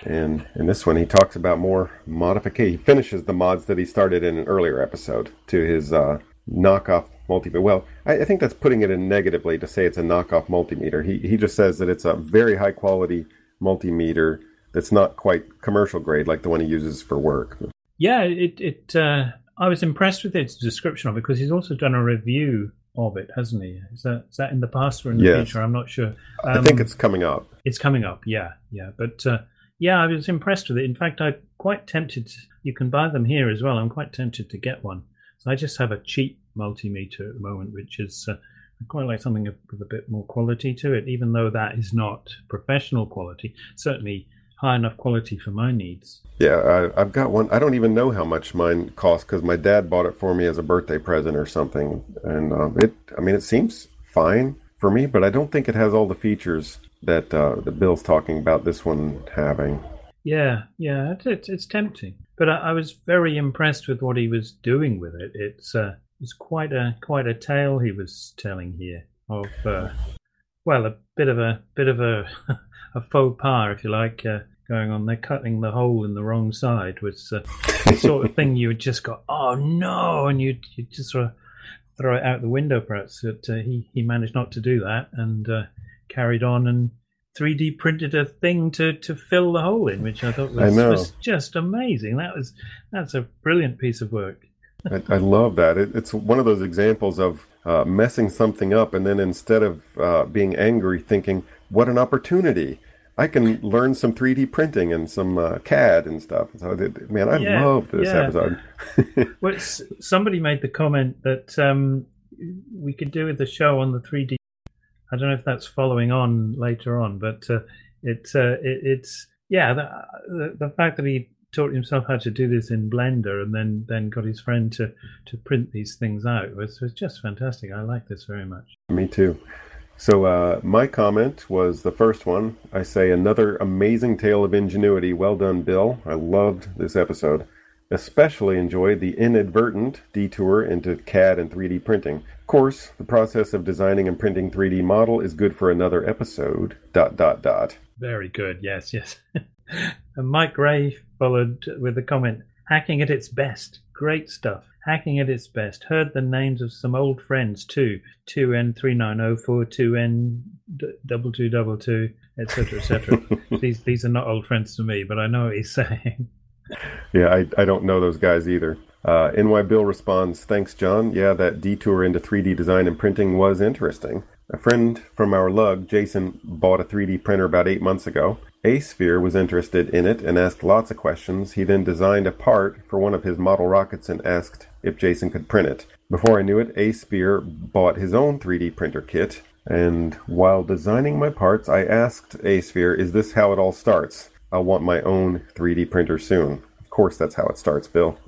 C: And in this one, he talks about more modification. He finishes the mods that he started in an earlier episode to his uh, knockoff multimeter. Well, I, I think that's putting it in negatively to say it's a knockoff multimeter. He, he just says that it's a very high quality multimeter that's not quite commercial grade like the one he uses for work.
D: Yeah, it it. Uh, I was impressed with its description of it because he's also done a review of it, hasn't he? Is that is that in the past or in the
C: Yes.
D: future? I'm not sure.
C: I think
D: Um,
C: it's coming up.
D: It's coming up, yeah, yeah. But uh, yeah, I was impressed with it. In fact, I'm quite tempted. To, you can buy them here as well. I'm quite tempted to get one. So I just have a cheap multimeter at the moment, which is uh, I quite like something with a bit more quality to it, even though that is not professional quality. Certainly high enough quality for my needs.
C: Yeah, I, I've got one. I don't even know how much mine costs because my dad bought it for me as a birthday present or something. And um, it, I mean, it seems fine for me, but I don't think it has all the features that uh, that Bill's talking about this one having.
D: Yeah, yeah, it's it's, it's tempting, but I, I was very impressed with what he was doing with it. It's uh, it's quite a quite a tale he was telling here of uh, well, a bit of a bit of a a faux pas, if you like, uh, going on there. Cutting the hole in the wrong side was uh, the sort of thing you would just go, oh no, and you you just sort of throw it out the window. Perhaps but uh, he he managed not to do that and uh, carried on and 3D printed a thing to, to fill the hole in, which I thought was,
C: know.
D: was just amazing. That was that's a brilliant piece of work.
C: I, I love that. It, it's one of those examples of uh, messing something up, and then instead of uh, being angry, thinking, "What an opportunity! I can learn some 3D printing and some uh, CAD and stuff." So, it- man, I
D: Yeah,
C: love this
D: yeah.
C: episode.
D: Well, somebody made the comment that um, we could do with the show on the 3D. I don't know if that's following on later on, but uh, it's uh, it, it's yeah the, the the fact that he taught himself how to do this in Blender and then then got his friend to to print these things out was was just fantastic. I like this very much.
C: Me too. So uh, my comment was the first one. I say another amazing tale of ingenuity. Well done, Bill. I loved this episode. Especially enjoyed the inadvertent detour into CAD and 3D printing. Of course, the process of designing and printing 3D model is good for another episode. Dot dot dot.
D: Very good. Yes, yes. and Mike Ray followed with a comment hacking at its best. Great stuff. Hacking at its best. Heard the names of some old friends too 2N3904, 2N2222, etc., etc. these, these are not old friends to me, but I know what he's saying.
C: Yeah, I, I don't know those guys either. Uh, NYbill responds, Thanks, John. Yeah, that detour into 3D design and printing was interesting. A friend from our lug, Jason, bought a 3D printer about eight months ago. Asphere was interested in it and asked lots of questions. He then designed a part for one of his model rockets and asked if Jason could print it. Before I knew it, Asphere bought his own 3D printer kit. And while designing my parts, I asked Asphere, Is this how it all starts? I'll want my own 3D printer soon. Of course, that's how it starts, Bill.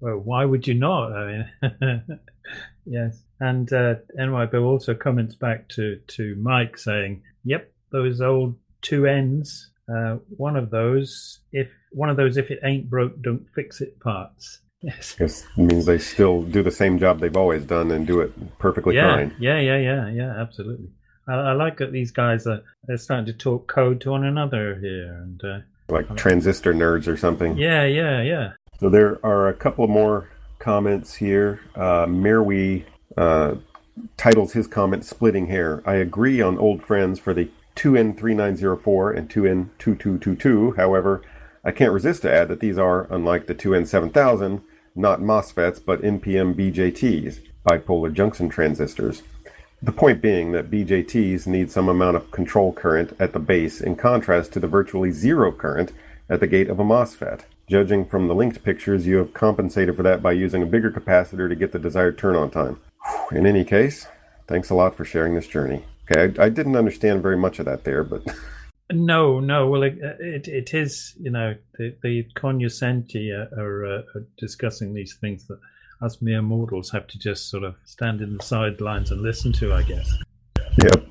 D: Well, why would you not? I mean, yes. And uh, NYbill also comments back to, to Mike saying, "Yep, those old two ends. Uh, one of those, if one of those, if it ain't broke, don't fix it parts." Yes.
C: Yes, it means they still do the same job they've always done and do it perfectly
D: yeah,
C: fine.
D: yeah, yeah, yeah, yeah, absolutely. I, I like that these guys are they're starting to talk code to one another here, and uh,
C: Like transistor nerds or something.
D: yeah, yeah, yeah.
C: So there are a couple of more comments here. Uh, uh, titles his comment "Splitting Hair." I agree on old friends for the 2N3904 and 2N2222. However, I can't resist to add that these are, unlike the 2N7000, not MOSFETs but NPN BJTs, bipolar junction transistors. The point being that BJTs need some amount of control current at the base in contrast to the virtually zero current at the gate of a MOSFET. Judging from the linked pictures, you have compensated for that by using a bigger capacitor to get the desired turn on time. In any case, thanks a lot for sharing this journey. Okay, I, I didn't understand very much of that there, but
D: No, no. Well, it it, it is. You know, the the cognoscenti are, are, uh, are discussing these things that us mere mortals have to just sort of stand in the sidelines and listen to. I guess.
C: yep.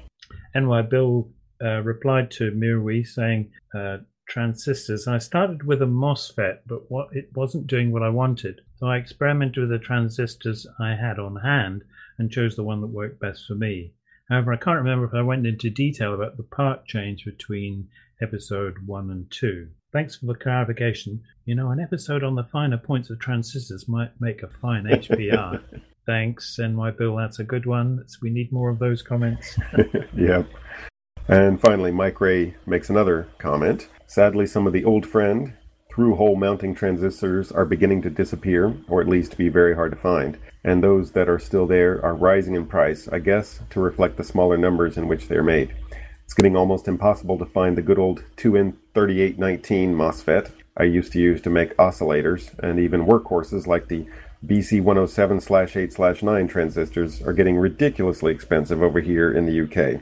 D: NYbill uh, replied to Mirwi saying, uh, transistors. I started with a MOSFET, but what it wasn't doing what I wanted. So I experimented with the transistors I had on hand and chose the one that worked best for me. However, I can't remember if I went into detail about the part change between episode 1 and 2. Thanks for the clarification. You know, an episode on the finer points of transistors might make a fine HPR. Thanks, NYbill. That's a good one. We need more of those comments.
C: Yep. And finally, Mike Ray makes another comment. Sadly, some of the old friend through hole mounting transistors are beginning to disappear, or at least be very hard to find. And those that are still there are rising in price, I guess, to reflect the smaller numbers in which they are made. It's getting almost impossible to find the good old 2N3819 MOSFET I used to use to make oscillators, and even workhorses like the BC107 8 9 transistors are getting ridiculously expensive over here in the UK.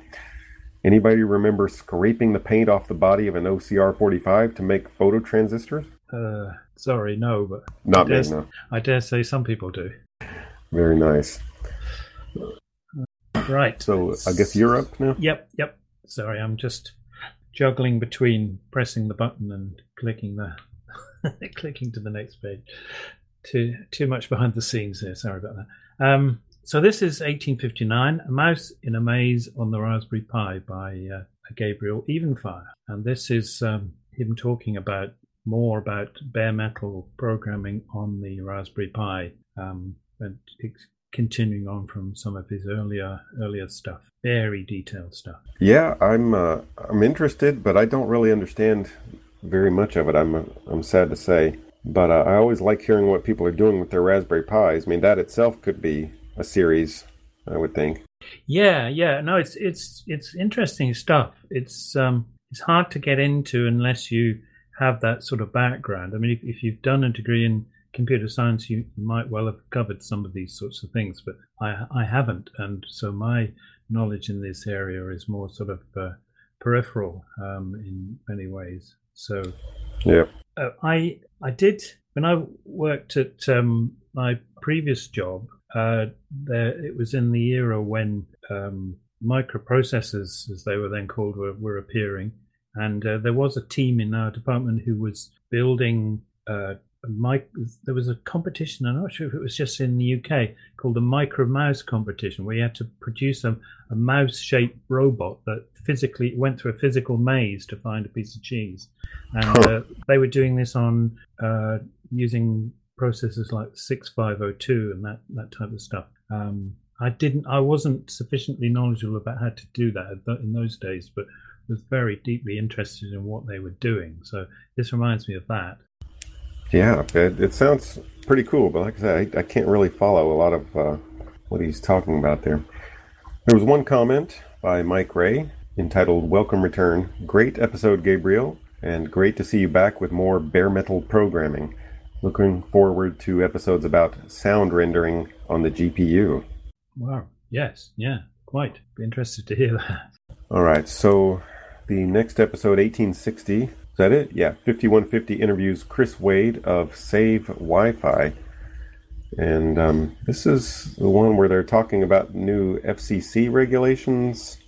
C: Anybody remember scraping the paint off the body of an OCR 45 to make photo transistors?
D: Uh, sorry, no, but
C: Not me, no.
D: I dare say some people do.
C: Very nice.
D: Right.
C: So I guess you're up now?
D: Yep, yep. Sorry, I'm just juggling between pressing the button and clicking the clicking to the next page. Too too much behind the scenes here. Sorry about that. Um, so this is 1859, A Mouse in a Maze on the Raspberry Pi by uh, Gabriel Evenfire, and this is um, him talking about more about bare metal programming on the Raspberry Pi, um, and continuing on from some of his earlier earlier stuff, very detailed stuff.
C: Yeah, I'm uh, I'm interested, but I don't really understand very much of it. I'm I'm sad to say, but uh, I always like hearing what people are doing with their Raspberry Pis. I mean, that itself could be a series, I would think.
D: Yeah, yeah. No, it's it's it's interesting stuff. It's um it's hard to get into unless you have that sort of background. I mean, if, if you've done a degree in computer science, you might well have covered some of these sorts of things, but I I haven't, and so my knowledge in this area is more sort of uh, peripheral um, in many ways. So
C: Yeah.
D: uh, I I did when I worked at um, my previous job. Uh, there, it was in the era when um, microprocessors, as they were then called, were, were appearing, and uh, there was a team in our department who was building. Uh, a mic- there was a competition. I'm not sure if it was just in the UK called the Micro Mouse competition, where you had to produce a, a mouse-shaped robot that physically went through a physical maze to find a piece of cheese and uh, they were doing this on uh, using processors like 6502 and that, that type of stuff. Um, I didn't, I wasn't sufficiently knowledgeable about how to do that in those days, but was very deeply interested in what they were doing. So this reminds me of that.
C: Yeah, it, it sounds pretty cool, but like I said, I, I can't really follow a lot of uh, what he's talking about there. There was one comment by Mike Ray entitled Welcome Return. Great episode, Gabriel, and great to see you back with more bare metal programming. Looking forward to episodes about sound rendering on the GPU.
D: Wow. Yes. Yeah. Quite. Be interested to hear that.
C: All right. So the next episode, 1860. Is that it? Yeah. 5150 interviews Chris Wade of Save Wi Fi. And um, this is the one where they're talking about new FCC regulations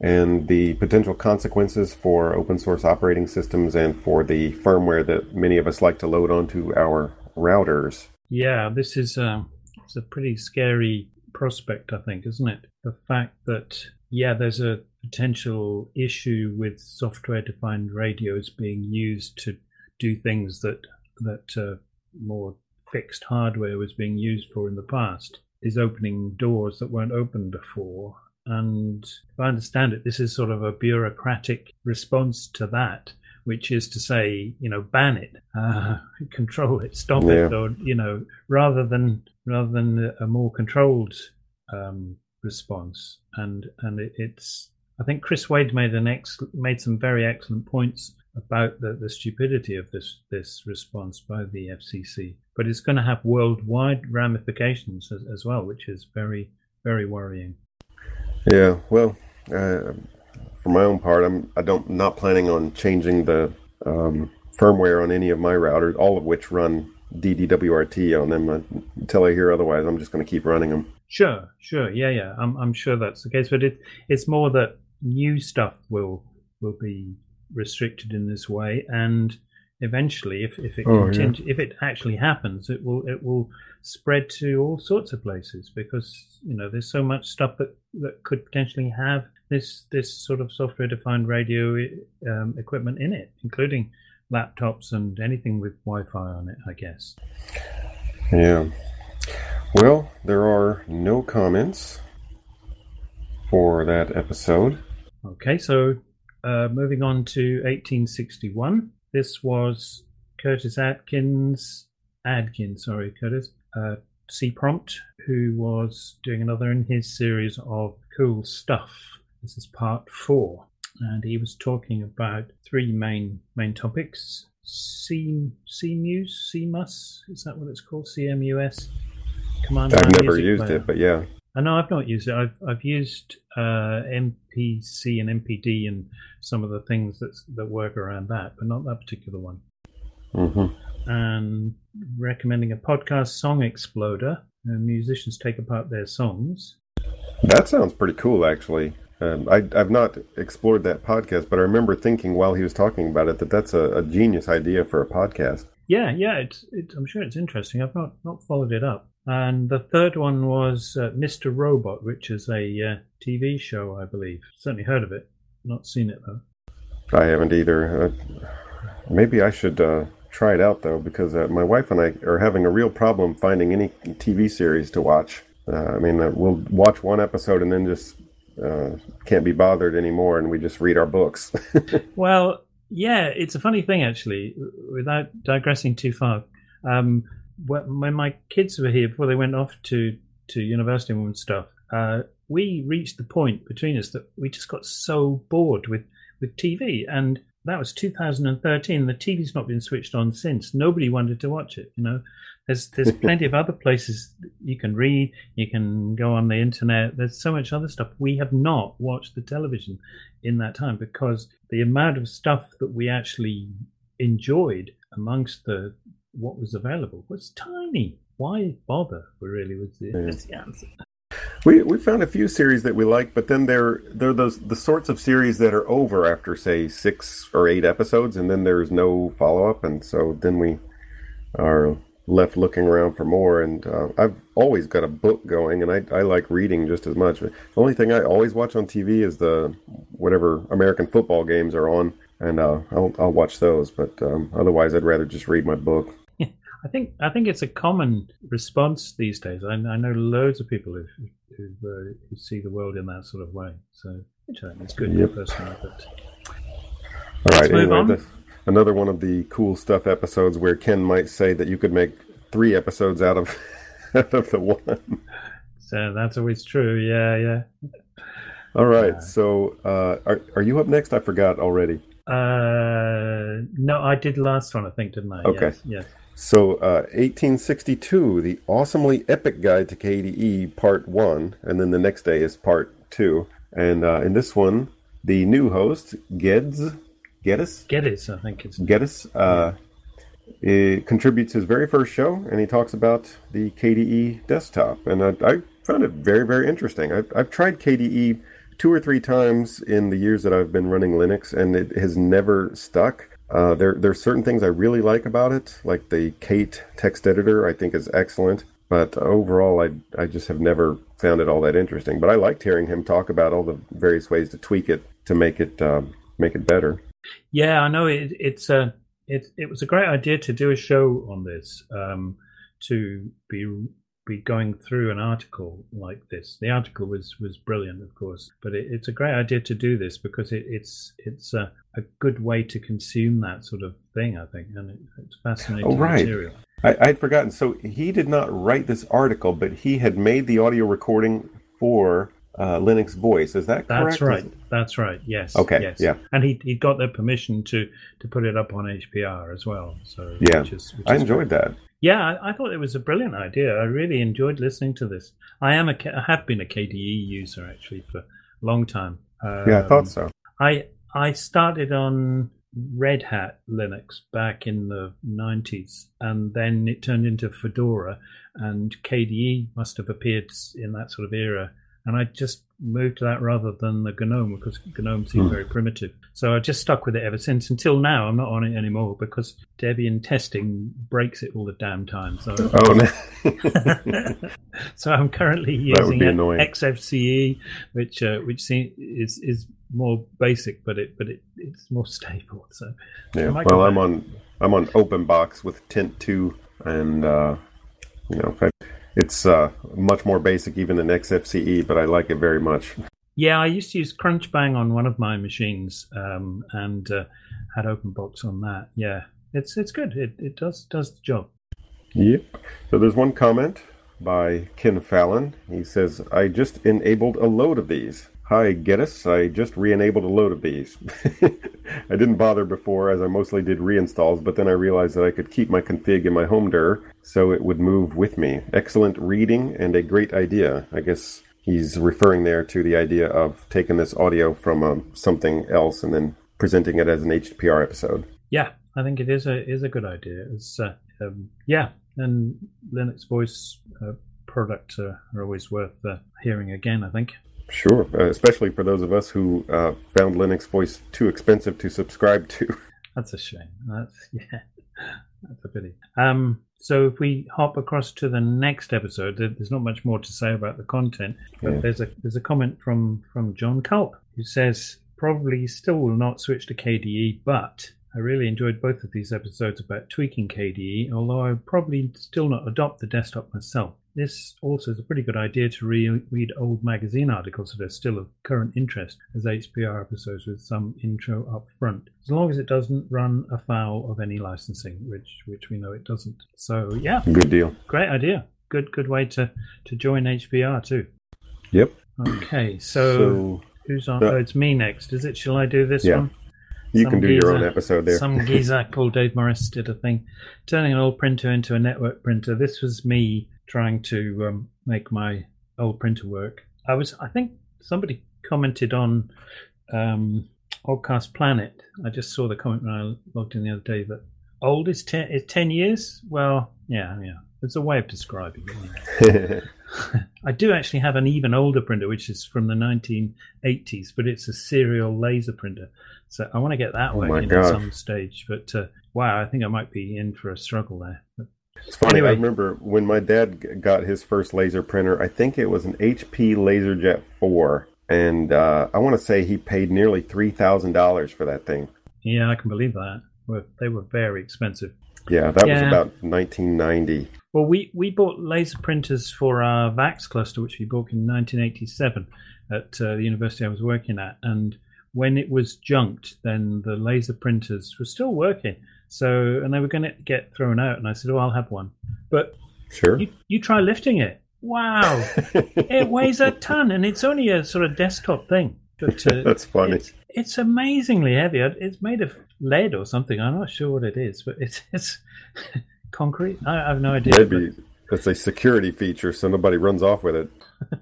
C: and the potential consequences for open source operating systems and for the firmware that many of us like to load onto our routers.
D: Yeah, this is uh, it's a pretty scary prospect, I think, isn't it? The fact that yeah, there's a potential issue with software-defined radios being used to do things that that uh, more fixed hardware was being used for in the past is opening doors that weren't open before and if I understand it, this is sort of a bureaucratic response to that, which is to say, you know, ban it, uh, control it, stop yeah. it, or you know, rather than rather than a more controlled um, response. And and it, it's I think Chris Wade made an ex made some very excellent points about the, the stupidity of this this response by the FCC. But it's going to have worldwide ramifications as, as well, which is very very worrying.
C: Yeah, well, uh, for my own part, I'm I don't not planning on changing the um, firmware on any of my routers, all of which run DDWRT on them. Until I hear otherwise, I'm just going to keep running them.
D: Sure, sure, yeah, yeah. I'm I'm sure that's the case, but it it's more that new stuff will will be restricted in this way, and eventually, if if it oh, continue, yeah. if it actually happens, it will it will spread to all sorts of places because you know there's so much stuff that that could potentially have this this sort of software defined radio um, equipment in it, including laptops and anything with Wi-Fi on it. I guess.
C: Yeah. Well, there are no comments for that episode.
D: Okay, so uh, moving on to 1861. This was Curtis Atkins, Adkins, sorry, Curtis, uh, C Prompt, who was doing another in his series of cool stuff. This is part four, and he was talking about three main main topics: C CMUS, CMUS, is that what it's called? CMUS.
C: Command I've never used player. it, but yeah.
D: I know I've not used it. I've I've used uh, MPC and MPD and some of the things that that work around that, but not that particular one.
C: Mm-hmm.
D: And recommending a podcast song exploder. And musicians take apart their songs.
C: That sounds pretty cool, actually. Um, I, have not explored that podcast, but I remember thinking while he was talking about it that that's a, a genius idea for a podcast.
D: Yeah, yeah, it's, it's, I'm sure it's interesting. I've not, not followed it up. And the third one was uh, Mr. Robot, which is a uh, TV show, I believe. Certainly heard of it, not seen it though.
C: I haven't either. Uh, maybe I should uh, try it out though, because uh, my wife and I are having a real problem finding any TV series to watch. Uh, I mean, we'll watch one episode and then just can't be bothered anymore, and we just read our books.
D: well, yeah, it's a funny thing actually. Without digressing too far. Um, when my kids were here before they went off to to university and stuff, uh, we reached the point between us that we just got so bored with with TV, and that was 2013. The TV's not been switched on since. Nobody wanted to watch it. You know, there's there's plenty of other places you can read. You can go on the internet. There's so much other stuff. We have not watched the television in that time because the amount of stuff that we actually enjoyed amongst the what was available was tiny. Why bother? We really, was the, yeah. the answer.
C: We we found a few series that we like, but then they're they're those the sorts of series that are over after say six or eight episodes, and then there's no follow up, and so then we are left looking around for more. And uh, I've always got a book going, and I I like reading just as much. The only thing I always watch on TV is the whatever American football games are on, and uh, I'll I'll watch those. But um, otherwise, I'd rather just read my book.
D: I think I think it's a common response these days. I, I know loads of people who who, uh, who, see the world in that sort of way. So which I think is good yep. personally. But
C: all right, anyway, the, another one of the cool stuff episodes where Ken might say that you could make three episodes out of out of the one.
D: So that's always true. Yeah, yeah.
C: All right. So, uh, are are you up next? I forgot already.
D: Uh, no, I did last one, I think, didn't I?
C: Okay.
D: Yes. yes.
C: So, uh, 1862, the awesomely epic guide to KDE, part one, and then the next day is part two. And uh, in this one, the new host, Geds, Geddes,
D: Geddes, I think it's.
C: Geddes, uh, it contributes his very first show, and he talks about the KDE desktop. And I, I found it very, very interesting. I've, I've tried KDE two or three times in the years that I've been running Linux, and it has never stuck. Uh, there, there are certain things I really like about it, like the Kate text editor. I think is excellent, but overall, I, I just have never found it all that interesting. But I liked hearing him talk about all the various ways to tweak it to make it um, make it better.
D: Yeah, I know it, it's a it it was a great idea to do a show on this um, to be be going through an article like this. The article was was brilliant, of course, but it, it's a great idea to do this because it, it's it's a, a, good way to consume that sort of thing. I think, and it, it's fascinating
C: oh, right.
D: material.
C: I, I'd forgotten. So he did not write this article, but he had made the audio recording for uh, Linux Voice. Is that correct?
D: That's right. That's right. Yes.
C: Okay.
D: Yes.
C: Yeah.
D: And he he got their permission to to put it up on HPR as well. So
C: yeah,
D: which is, which
C: I enjoyed
D: great.
C: that.
D: Yeah, I, I, thought it was a brilliant idea. I really enjoyed listening to this. I am a I have been a KDE user actually for a long time. Um,
C: yeah, I thought so.
D: I I started on Red Hat Linux back in the 90s, and then it turned into Fedora, and KDE must have appeared in that sort of era. And I just moved to that rather than the GNOME because GNOME seemed
C: Hmm.
D: very primitive. So I just stuck with it ever since. Until now, I'm not on it anymore because Debian testing breaks it all the damn time. So
C: Oh no.
D: so I'm currently using. XFCE, which uh, which is is more basic, but it but it, it's more stable. So
C: yeah. well, I'm on I'm on OpenBox with Tint two, and uh, you know it's uh, much more basic even than XFCE, but I like it very much.
D: yeah, I used to use Crunchbang on one of my machines um, and uh, had OpenBox on that. Yeah, it's it's good. It it does does the job.
C: Yep. So there's one comment by Ken Fallon. He says, I just enabled a load of these. Hi, Geddes. I just re-enabled a load of these. I didn't bother before as I mostly did reinstalls, but then I realized that I could keep my config in my home dir so it would move with me. Excellent reading and a great idea. I guess he's referring there to the idea of taking this audio from um, something else and then presenting it as an HPR episode.
D: Yeah, I think it is a is a good idea. It's uh, um, yeah, and Linux Voice uh, products uh, are always worth uh, hearing again. I think.
C: Sure, uh, especially for those of us who uh, found Linux Voice too expensive to subscribe to.
D: That's a shame. That's yeah, that's a pity. Um, so if we hop across to the next episode, there's not much more to say about the content, but
C: Yeah.
D: there's a there's a comment from from John Kulp who says probably still will not switch to KDE, but I really enjoyed both of these episodes about tweaking KDE, although I would probably still not adopt the desktop myself. This also is a pretty good idea to re- read old magazine articles that are still of current interest as HPR episodes with some intro up front, as long as it doesn't run afoul of any licensing, which which we know it doesn't. So yeah,
C: Good deal.
D: great idea. Good good way to to join HPR too.
C: Yep.
D: Okay, so,
C: So
D: who's on?
C: uh,
D: oh, it's me next. Is it? Shall I do this
C: Yeah.
D: one?
C: You
D: Some
C: can do your own episode there.
D: Some geezer called Dave Morriss did a thing, turning an old printer into a network printer. This was me trying to um, make my old printer work. I was, I think, somebody commented on um, Oggcast Planet. I just saw the comment when I logged in the other day that old is ten is ten years. Well, yeah, yeah. It's a way of describing it. I do actually have an even older printer, which is from the 1980s, but it's a serial laser printer. So I want to get that
C: Oh
D: one in
C: gosh.
D: at some stage. But uh, wow, I think I might be in for a struggle there. But
C: it's funny.
D: Anyway.
C: I remember when my dad got his first laser printer. I think it was an HP LaserJet 4, and uh, I want to say he paid nearly three thousand dollars for that thing.
D: yeah, I can believe that. They were very expensive.
C: Yeah, that was about 1990.
D: Well, we, we bought laser printers for our VAX cluster, which we bought in 1987 at uh, the university I was working at. And when it was junked, then the laser printers were still working. So, and they were going to get thrown out. And I said, "Oh, I'll have one." But
C: Sure.
D: you, you try lifting it. Wow, it weighs a ton, and it's only a sort of desktop thing. But uh,
C: That's funny.
D: It's, it's amazingly heavy. It's made of lead or something. I'm not sure what it is, but it's it's concrete. I, I have no idea.
C: Maybe it's a security feature, so nobody runs off with it.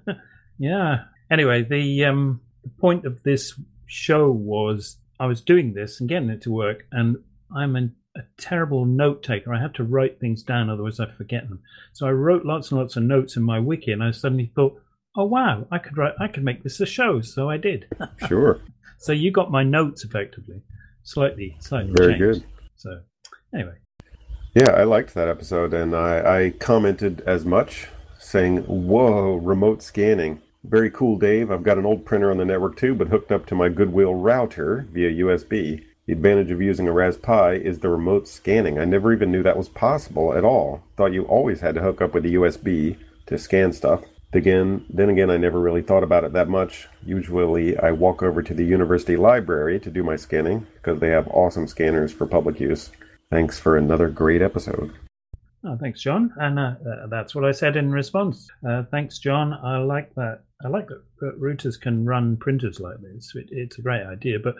D: Yeah. Anyway, the um the point of this show was I was doing this and getting it to work, and I'm an, a terrible note taker. I have to write things down, otherwise I forget them. So I wrote lots and lots of notes in my wiki, and I suddenly thought, oh wow, I could write, I could make this a show. So I did.
C: Sure.
D: So you got my notes effectively, slightly, slightly
C: Very
D: changed.
C: good.
D: So anyway,
C: Yeah, I liked that episode, and I, I commented as much, saying, "Whoa, remote scanning, very cool, Dave. I've got an old printer on the network too, but hooked up to my Goodwill router via USB. The advantage of using a Raspberry Pi is the remote scanning. I never even knew that was possible at all. Thought you always had to hook up with a USB to scan stuff." Again, then again, I never really thought about it that much. Usually, I walk over to the university library to do my scanning because they have awesome scanners for public use. Thanks for another great episode.
D: oh, thanks, John, and uh, uh, that's what I said in response. Uh, thanks, John. I like that. I like that, routers can run printers like this. It, it's a great idea, but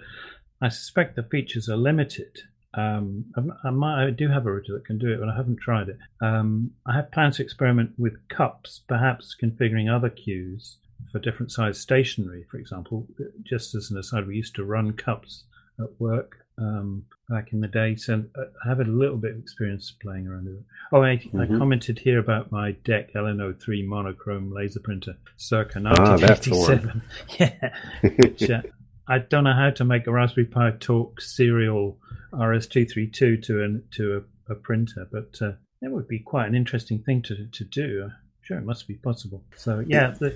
D: I suspect the features are limited. Um, I, might, I do have a router that can do it, but I haven't tried it. Um, I have plans to experiment with CUPS, perhaps configuring other queues for different size stationery, for example. Just as an aside, we used to run CUPS at work um, back in the day, so I have a little bit of experience playing around with it. Oh, I, I
C: Mhm.
D: commented here about my DEC LN03 monochrome laser printer circa
C: Ah, that's the one.
D: 1987. yeah, which, uh, I don't know how to make a Raspberry Pi talk serial RS232 to an, to a, a printer, but uh, that would be quite an interesting thing to to do. I'm sure it must be possible. So yeah, the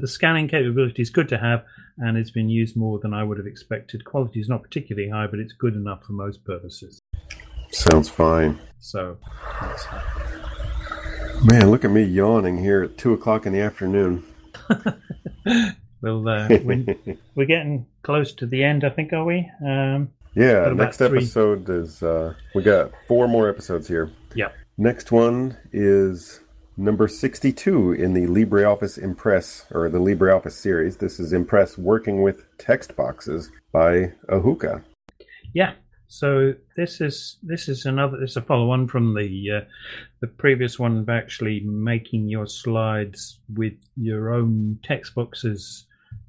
D: the scanning capability is good to have, and it's been used more than I would have expected. Quality is not particularly high, but it's good enough for most purposes.
C: Sounds fine.
D: So.
C: Man, look at me yawning here at 2 o'clock in the afternoon.
D: Well, uh, we're, we're getting close to the end, I think, are we? Um,
C: Yeah, next
D: three.
C: episode is, uh, we got four more episodes here.
D: yeah.
C: Next one is number 62 in the LibreOffice Impress, or the LibreOffice series. This is Impress Working with Text Boxes by Ahuka.
D: Yeah. So this is this is another this is a follow on from the uh, the previous one of actually making your slides with your own text boxes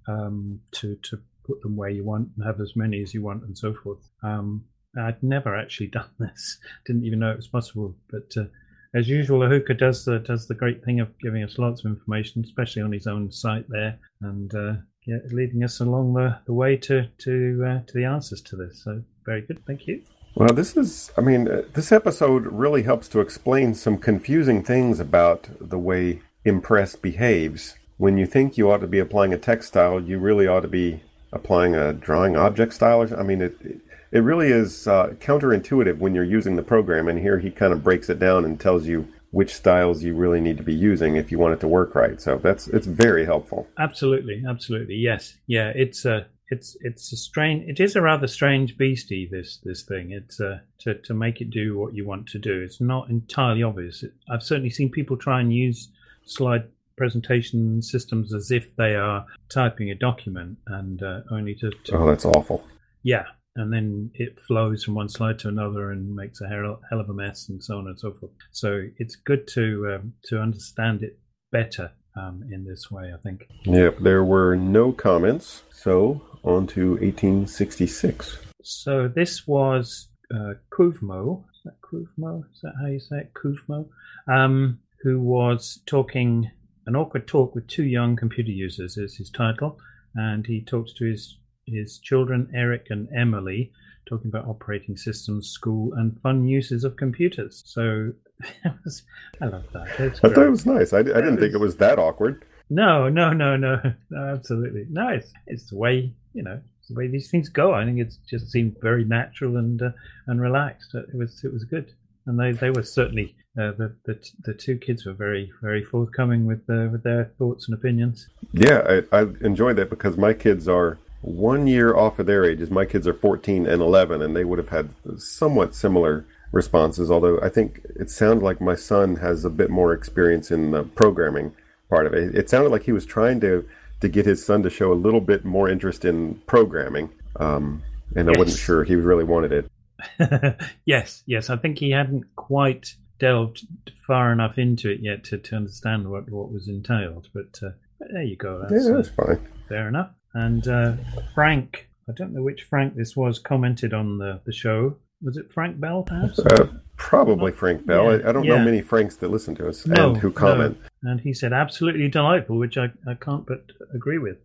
D: um, to to put them where you want and have as many as you want and so forth. Um, I'd never actually done this. Didn't even know it was possible. But uh, as usual, Ahuka does the does the great thing of giving us lots of information, especially on his own site there, and uh, yeah, leading us along the, the way to to uh, to the answers to this. So very good, thank you.
C: Well, this is, I mean, uh, this episode really helps to explain some confusing things about the way Impress behaves. When you think you ought to be applying a text style, you really ought to be applying a drawing object style. I mean, it, it- it really is uh, counterintuitive when you're using the program, and here he kind of breaks it down and tells you which styles you really need to be using if you want it to work right. So that's it's very helpful.
D: Absolutely, absolutely, yes, yeah. It's a it's it's a strange. It is a rather strange beastie. This this thing. It's uh, to to make it do what you want to do. It's not entirely obvious. I've certainly seen people try and use slide presentation systems as if they are typing a document and uh, only to, to
C: Oh, that's awful.
D: yeah, and then it flows from one slide to another and makes a hell, of a mess and so on and so forth. So it's good to um, to understand it better um, in this way. I think.
C: Yep, there were no comments. So on to 1866.
D: So this was uh, Kuvmo. Is that Kuvmo? Is that how you say it? Kuvmo, um, who was talking an awkward talk with two young computer users is his title, and he talks to his his children Eric and Emily, talking about operating systems, school, and fun uses of computers. So I love that.
C: I thought it was nice. I, I didn't think it was that awkward.
D: No, no, no, no, no, absolutely. No, it's, it's the way, you know, it's the way these things go. I think it just seemed very natural and uh, and relaxed. It was it was good, and they they were certainly uh, the the the two kids were very very forthcoming with uh, with their thoughts and opinions.
C: Yeah, I, I enjoy that because my kids are one year off of their ages. My kids are 14 and 11, and they would have had somewhat similar responses. Although I think it sounded like my son has a bit more experience in the programming part of it. It sounded like he was trying to to get his son to show a little bit more interest in programming, um, and yes. I wasn't sure he really wanted
D: it. yes, yes, I think he hadn't quite delved far enough into it yet to, to understand what, what was entailed. But, uh, there you go.
C: That's, yeah, that's uh, fine.
D: Fair enough. And uh, Frank, I don't know which Frank this was, commented on the, the show was it Frank Bell, perhaps?
C: Uh, probably Frank Bell. Yeah, I, I, don't yeah. know many Franks that listen to us no, and who comment.
D: No. And he said absolutely delightful, which I, I can't but agree with.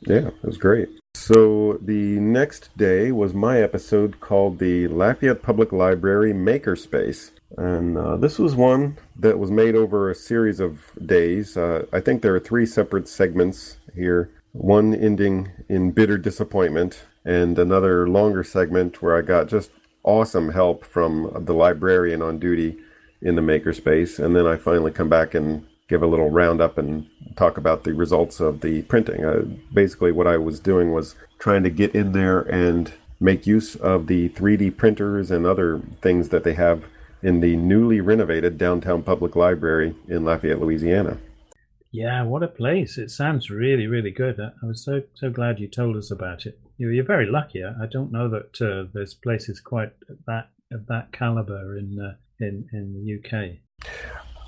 C: Yeah, it was great. So the next day was my episode called the Lafayette Public Library Makerspace. And uh, this was one that was made over a series of days. Uh, I think there are three separate segments here, one ending in bitter disappointment, and another longer segment where I got just awesome help from the librarian on duty in the makerspace. And then I finally come back and give a little roundup and talk about the results of the printing. Uh, basically, what I was doing was trying to get in there and make use of the 3D printers and other things that they have in the newly renovated downtown public library in Lafayette, Louisiana.
D: Yeah, what a place! It sounds really, really good. I was so so glad you told us about it. You're very lucky. I don't know that uh, there's places quite that of that caliber in uh, in in the UK.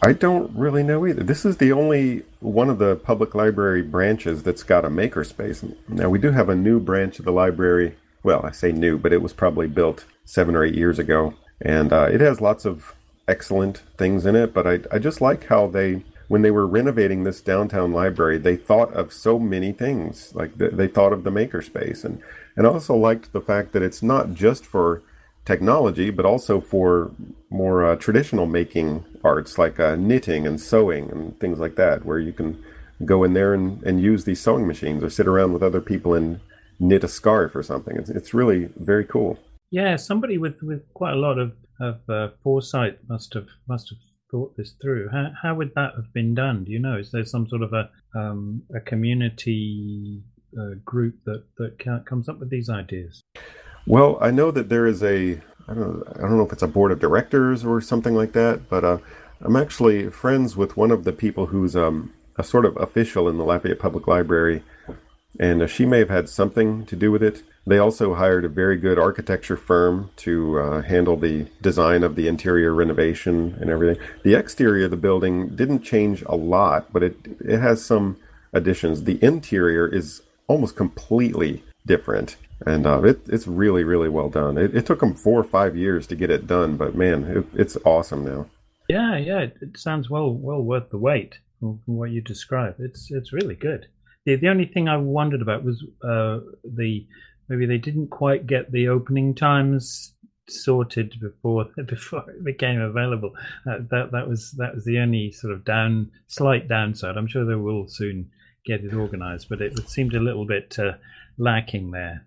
C: I don't really know either. This is the only one of the public library branches that's got a makerspace. Now we do have a new branch of the library. Well, I say new, but it was probably built seven or eight years ago, and uh, it has lots of excellent things in it. But I I just like how they when they were renovating this downtown library, they thought of so many things. Like the, they thought of the makerspace, and and also liked the fact that it's not just for technology, but also for more uh, traditional making arts like uh, knitting and sewing and things like that, where you can go in there and, and use these sewing machines or sit around with other people and knit a scarf or something. It's, it's really very cool.
D: Yeah, somebody with, with quite a lot of, of uh, foresight must have must have thought this through. How how would that have been done? Do you know? Is there some sort of a um, a community uh, group that that comes up with these ideas?
C: Well, I know that there is a I don't I don't know if it's a board of directors or something like that, but uh, I'm actually friends with one of the people who's um, a sort of official in the Lafayette Public Library, and uh, she may have had something to do with it. They also hired a very good architecture firm to uh, handle the design of the interior renovation and everything. The exterior of the building didn't change a lot, but it it has some additions. The interior is almost completely different, and uh, it, it's really really well done. It, it, took them four or five years to get it done, but man, it, it's awesome now.
D: Yeah, yeah, it, sounds well well worth the wait from what you describe. It's it's really good. The, the only thing I wondered about was uh, the maybe they didn't quite get the opening times sorted before before it became available. Uh, that that was that was the only sort of down slight downside. I'm sure they will soon get it organised, but it, seemed a little bit uh, lacking there.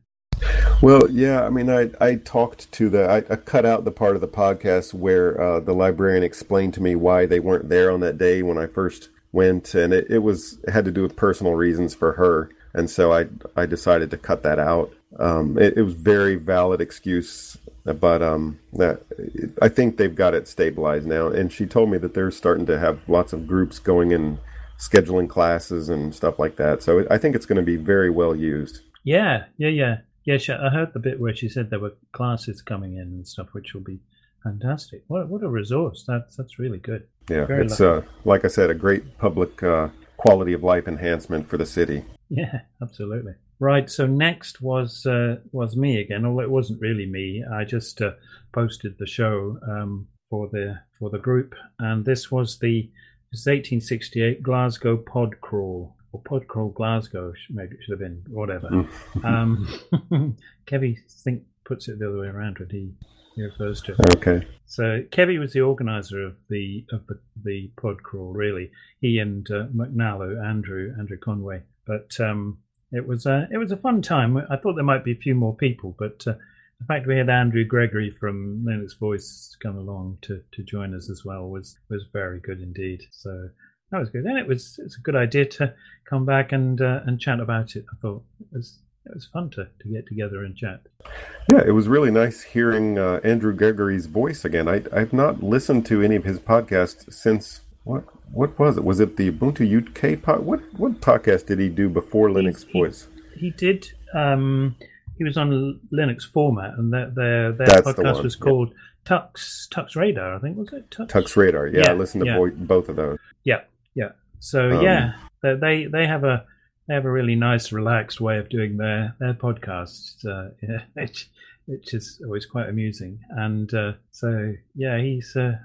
C: Well, yeah, I mean, I I talked to the I, I cut out the part of the podcast where uh, the librarian explained to me why they weren't there on that day when I first went, and it, it was it had to do with personal reasons for her, and so I I decided to cut that out. Um, it, it, was very valid excuse, but um, that I think they've got it stabilized now. And she told me that they're starting to have lots of groups going and scheduling classes and stuff like that. So I think it's going to be very well used.
D: Yeah, yeah, yeah, yeah. She, I heard the bit where she said there were classes coming in and stuff, which will be fantastic. What what a resource! That's that's really good.
C: Yeah, very it's uh, like I said, a great public uh, quality of life enhancement for the city.
D: Yeah, absolutely. Right. So next was uh, was me again. Although it wasn't really me. I just uh, posted the show um, for the for the group, and this was the this 1868 Glasgow Pod Crawl or Pod Crawl Glasgow. Maybe it should have been whatever. um, Kevie think puts it the other way around when he, he refers to
C: it. Okay.
D: So Kevie was the organizer of the of the, the pod crawl. Really, he and uh, mcnalu, Andrew Andrew Conway, but. Um, it was a it was a fun time. I thought there might be a few more people, but uh, the fact we had Andrew Gregory from Linux Voice come along to, to join us as well was was very good indeed. So that was good, and it was it's a good idea to come back and uh, and chat about it. I thought it was it was fun to, to get together and chat.
C: Yeah, it was really nice hearing uh, Andrew Gregory's voice again. I, I've not listened to any of his podcasts since what what was it? Was it the Ubuntu UK pod? What what podcast did he do before Linux
D: he,
C: Voice?
D: He did. Um, he was on Linux format, and their their, their
C: the
D: podcast
C: one,
D: was
C: yeah.
D: called Tux Tux Radar, I think was it Tux?
C: Tux Radar. Yeah,
D: Yeah,
C: I listened to
D: yeah.
C: bo- both of those.
D: Yeah, yeah. So
C: Um,
D: yeah, they, they they have a they have a really nice, relaxed way of doing their their podcasts, uh, yeah, which which is always quite amusing. And uh, so yeah, he's uh,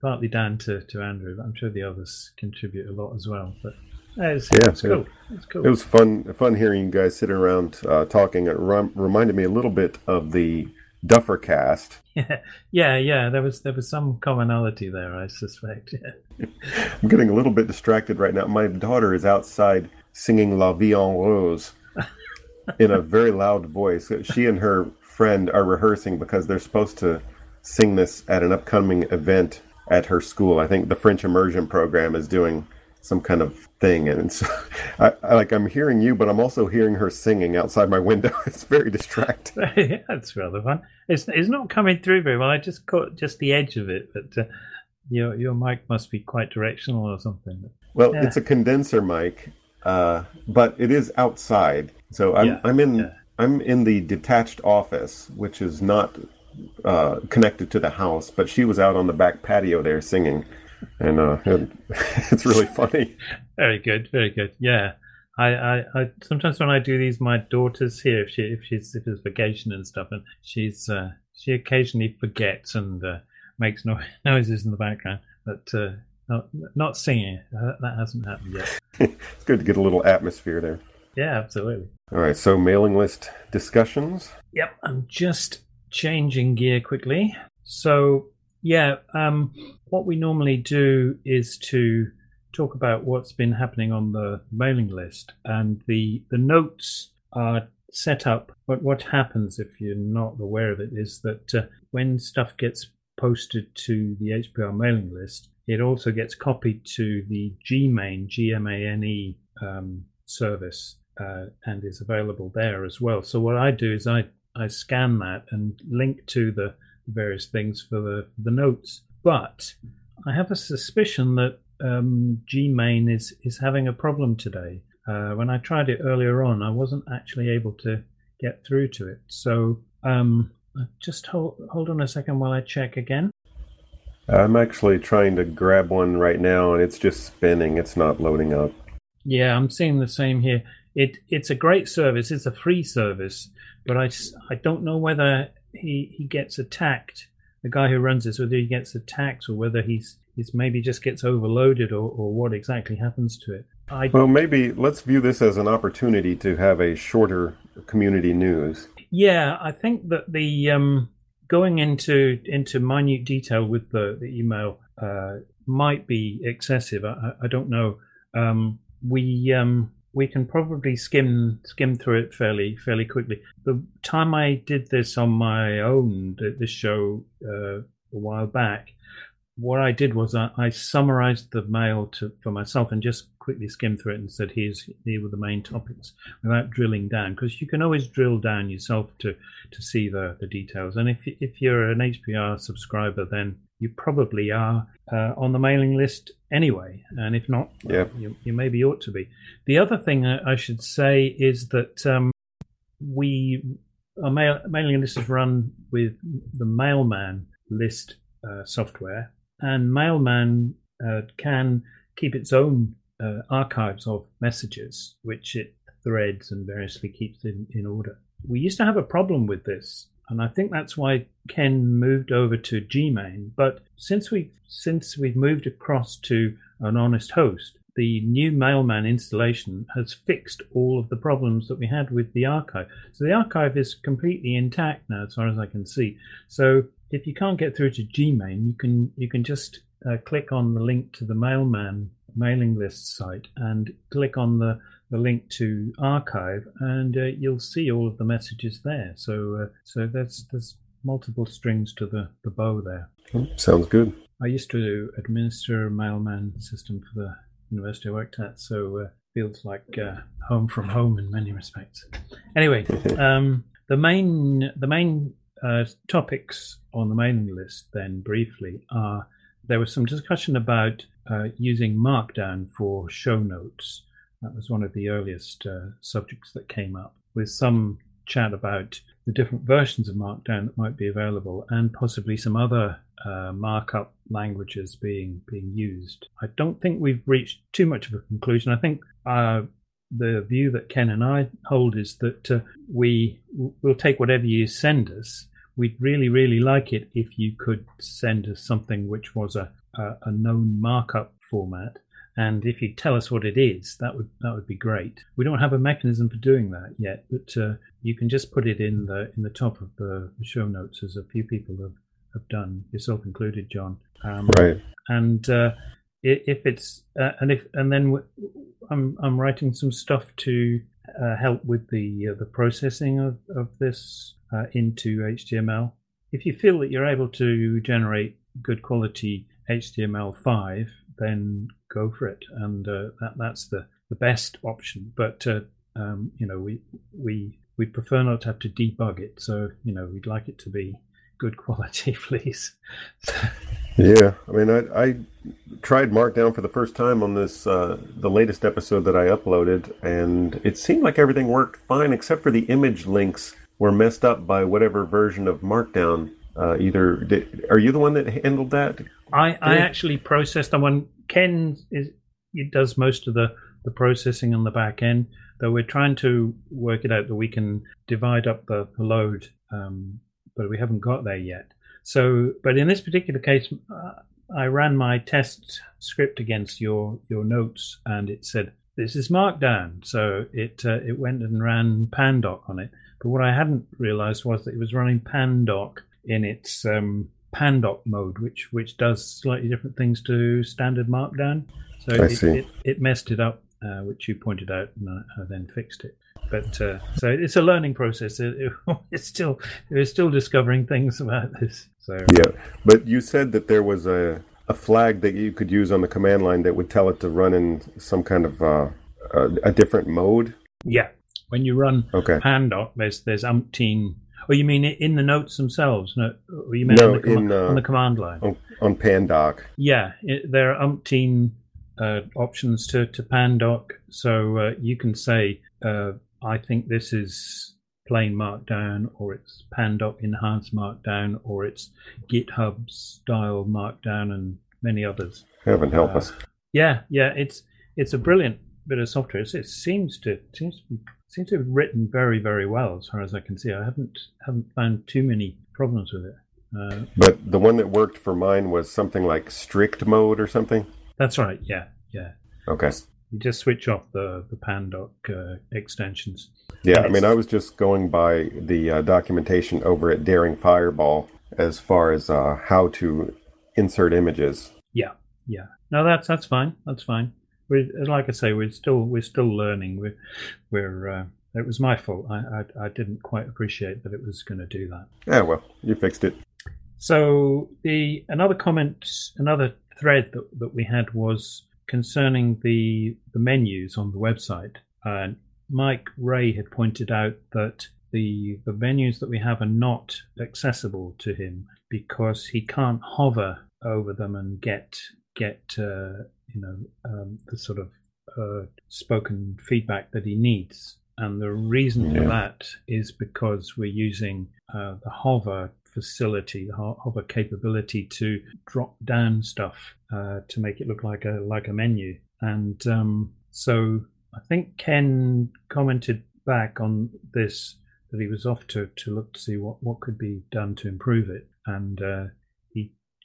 D: partly down to to Andrew. but I'm sure the others contribute a lot as well. But uh, it's,
C: Yeah,
D: it's cool. It's cool.
C: It was fun fun hearing you guys sit around uh, talking. It rem- reminded me a little bit of the Duffer Cast.
D: Yeah, yeah, yeah. There was there was some commonality there, I suspect. Yeah.
C: I'm getting a little bit distracted right now. My daughter is outside singing La Vie en Rose in a very loud voice. She and her friend are rehearsing because they're supposed to sing this at an upcoming event at her school. I think the French immersion program is doing some kind of thing, and it's I, I like I'm hearing you, but I'm also hearing her singing outside my window. It's very distracting.
D: That's rather fun. It's it's not coming through very well. I just caught just the edge of it, but uh, your your mic must be quite directional or something.
C: Well,
D: Yeah.
C: it's a condenser mic, uh, but it is outside. So I'm
D: Yeah,
C: I'm in
D: yeah.
C: I'm in the detached office, which is not uh, connected to the house. But she was out on the back patio there singing, and uh, it, it's really funny.
D: Very good, very good. Yeah, I, I, I sometimes when I do these, my daughter's here if she if she's if it's vacation and stuff, and she's uh, she occasionally forgets and uh, makes no, noises in the background, but uh, not not singing. Uh, that hasn't happened yet.
C: It's good to get a little atmosphere there.
D: Yeah, absolutely.
C: All right, so mailing list discussions.
D: Yep, I'm just changing gear quickly. So, yeah, um, what we normally do is to talk about what's been happening on the mailing list, and the the notes are set up. But what happens if you're not aware of it is that uh, when stuff gets posted to the HPR mailing list, it also gets copied to the Gmain GMANE um, service uh, and is available there as well. So what I do is I I scan that and link to the various things for the the notes. But I have a suspicion that um, Gmane is is having a problem today. Uh, when I tried it earlier on, I wasn't actually able to get through to it. So um, just hold hold on a second while I check again.
C: I'm actually trying to grab one right now, and it's just spinning. It's not loading up.
D: Yeah, I'm seeing the same here. It it's a great service. It's a free service, but I, I don't know whether he he gets attacked. The guy who runs this, whether he gets attacked or whether he's he's maybe just gets overloaded or, or what exactly happens to it. I
C: Well, maybe let's view this as an opportunity to have a shorter community news.
D: Yeah, I think that the um, going into into minute detail with the, the email uh, might be excessive. I, I- I don't know. Um, we um, we can probably skim skim through it fairly fairly quickly. The time I did this on my own, this show uh, a while back, what I did was I, I summarized the mail to for myself and just quickly skimmed through it and said, "Here's here were the main topics," without drilling down, because you can always drill down yourself to to see the the details. And if if you're an HPR subscriber, then you probably are uh, on the mailing list anyway. And if not, well,
C: Yep.
D: you, you maybe ought to be. The other thing I I should say is that um, we our mail, mailing list is run with the Mailman list uh, software, and Mailman uh, can keep its own uh, archives of messages, which it threads and variously keeps in, in order. We used to have a problem with this, and I think that's why Ken moved over to Gmane. But since we since we've moved across to an honest host, the new Mailman installation has fixed all of the problems that we had with the archive. So the archive is completely intact now, as far as I can see. So if you can't get through to Gmane, you can you can just uh, click on the link to the Mailman mailing list site and click on the, the link to archive, and uh, you'll see all of the messages there. So uh, so there's there's multiple strings to the, the bow there.
C: Sounds good.
D: I used to administer a mailman system for the university I worked at, so uh, feels like uh, home from home in many respects. Anyway, um, the main the main uh, topics on the mailing list then briefly are there was some discussion about uh, using Markdown for show notes. That was one of the earliest uh, subjects that came up, with some chat about the different versions of Markdown that might be available, and possibly some other uh, markup languages being being used. I don't think we've reached too much of a conclusion. I think uh, the view that Ken and I hold is that uh, we will take whatever you send us. We'd really, really like it if you could send us something which was a, a, a known markup format and if you tell us what it is, that would that would be great. We don't have a mechanism for doing that yet, but uh, you can just put it in the in the top of the, show notes, as a few people have, have done, yourself included, John.
C: Um, right.
D: And uh, if it's uh, and if and then w- I'm I'm writing some stuff to uh, help with the uh, the processing of of this uh, into HTML. If you feel that you're able to generate good quality HTML5, then go for it, and uh, that that's the the best option. But uh, um, you know, we we we prefer not to have to debug it, so you know, we'd like it to be good quality, please.
C: yeah, I mean, I, I tried Markdown for the first time on this uh, the latest episode that I uploaded, and it seemed like everything worked fine except for the image links were messed up by whatever version of Markdown. Uh, either did, are you the one that handled that?
D: I, I actually processed the one. Ken is it does most of the the processing on the back end. Though we're trying to work it out that we can divide up the, load um, but we haven't got there yet. So, but in this particular case, uh, I ran my test script against your your notes, and it said this is Markdown. So it uh, it went and ran Pandoc on it. But what I hadn't realised was that it was running Pandoc in its um, Pandoc mode, which which does slightly different things to standard Markdown. So it, it, it, messed it up, uh, which you pointed out, and I, I then fixed it but uh, so it's a learning process. It, it, it's still we're still discovering things about this. So
C: yeah, but you said that there was a a flag that you could use on the command line that would tell it to run in some kind of uh, a, a, different mode.
D: Yeah, when you run
C: okay.
D: Pandoc, there's there's umpteen. Oh, you mean in the notes themselves? No, or you mean no, on, the com- in, uh, on the command line
C: on, on Pandoc?
D: Yeah, it, there are umpteen uh, options to to Pandoc, so uh, you can say uh, I think this is plain Markdown, or it's Pandoc enhanced Markdown, or it's GitHub style Markdown, and many others.
C: Heaven help uh, us.
D: Yeah, yeah, it's it's a brilliant bit of software. It seems to seems to, seems to have written very very well, as far as I can see. I haven't haven't found too many problems with it.
C: Uh, but the one that worked for mine was something like strict mode or something.
D: That's right. Yeah, yeah.
C: Okay.
D: You just switch off the the Pandoc uh, extensions.
C: Yeah, I mean, I was just going by the uh, documentation over at Daring Fireball as far as uh, how to insert images.
D: Yeah, yeah. No, that's that's fine. That's fine. We, like I say, we're still we're still learning. We're we're. Uh, it was my fault. I, I, I didn't quite appreciate that it was going to do that.
C: Yeah, well, you fixed it.
D: So the another comment, another thread that, that we had was concerning the the menus on the website. Uh, Mike Ray had pointed out that the the menus that we have are not accessible to him because he can't hover over them and get get uh, you know um, the sort of uh, spoken feedback that he needs. And the reason yeah. for that is because we're using uh, the hover facility, the hover capability to drop down stuff uh, to make it look like a like a menu. And um, so I think Ken commented back on this that he was off to, to look to see what, what could be done to improve it. And uh,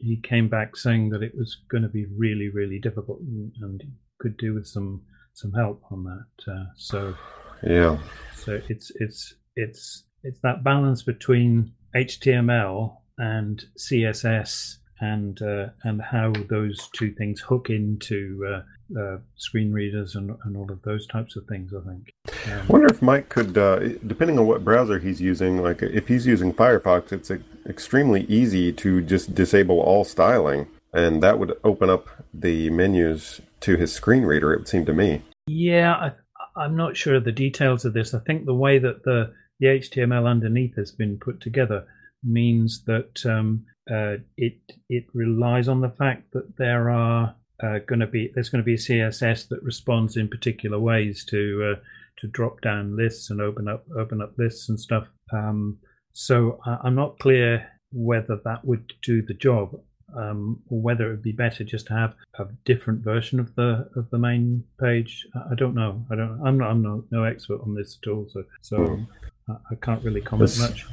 D: he came back saying that it was going to be really really difficult and, and could do with some some help on that. Uh, so
C: yeah,
D: so it's it's it's it's that balance between HTML and CSS and uh, and how those two things hook into uh, uh, screen readers and, and all of those types of things. I think.
C: Um, I wonder if Mike could, uh, depending on what browser he's using, like if he's using Firefox, it's extremely easy to just disable all styling, and that would open up the menus to his screen reader. It would seem to me.
D: Yeah, I, I'm not sure of the details of this. I think the way that the the HTML underneath has been put together means that um, uh, it it relies on the fact that there are uh, going to be there's going to be CSS that responds in particular ways to uh, to drop down lists and open up open up lists and stuff. Um, so I, I'm not clear whether that would do the job um, or whether it would be better just to have a different version of the of the main page. I, don't know. I don't. I'm not. I'm no, no expert on this at all. So so
C: Hmm.
D: I, I can't really comment
C: This-
D: much.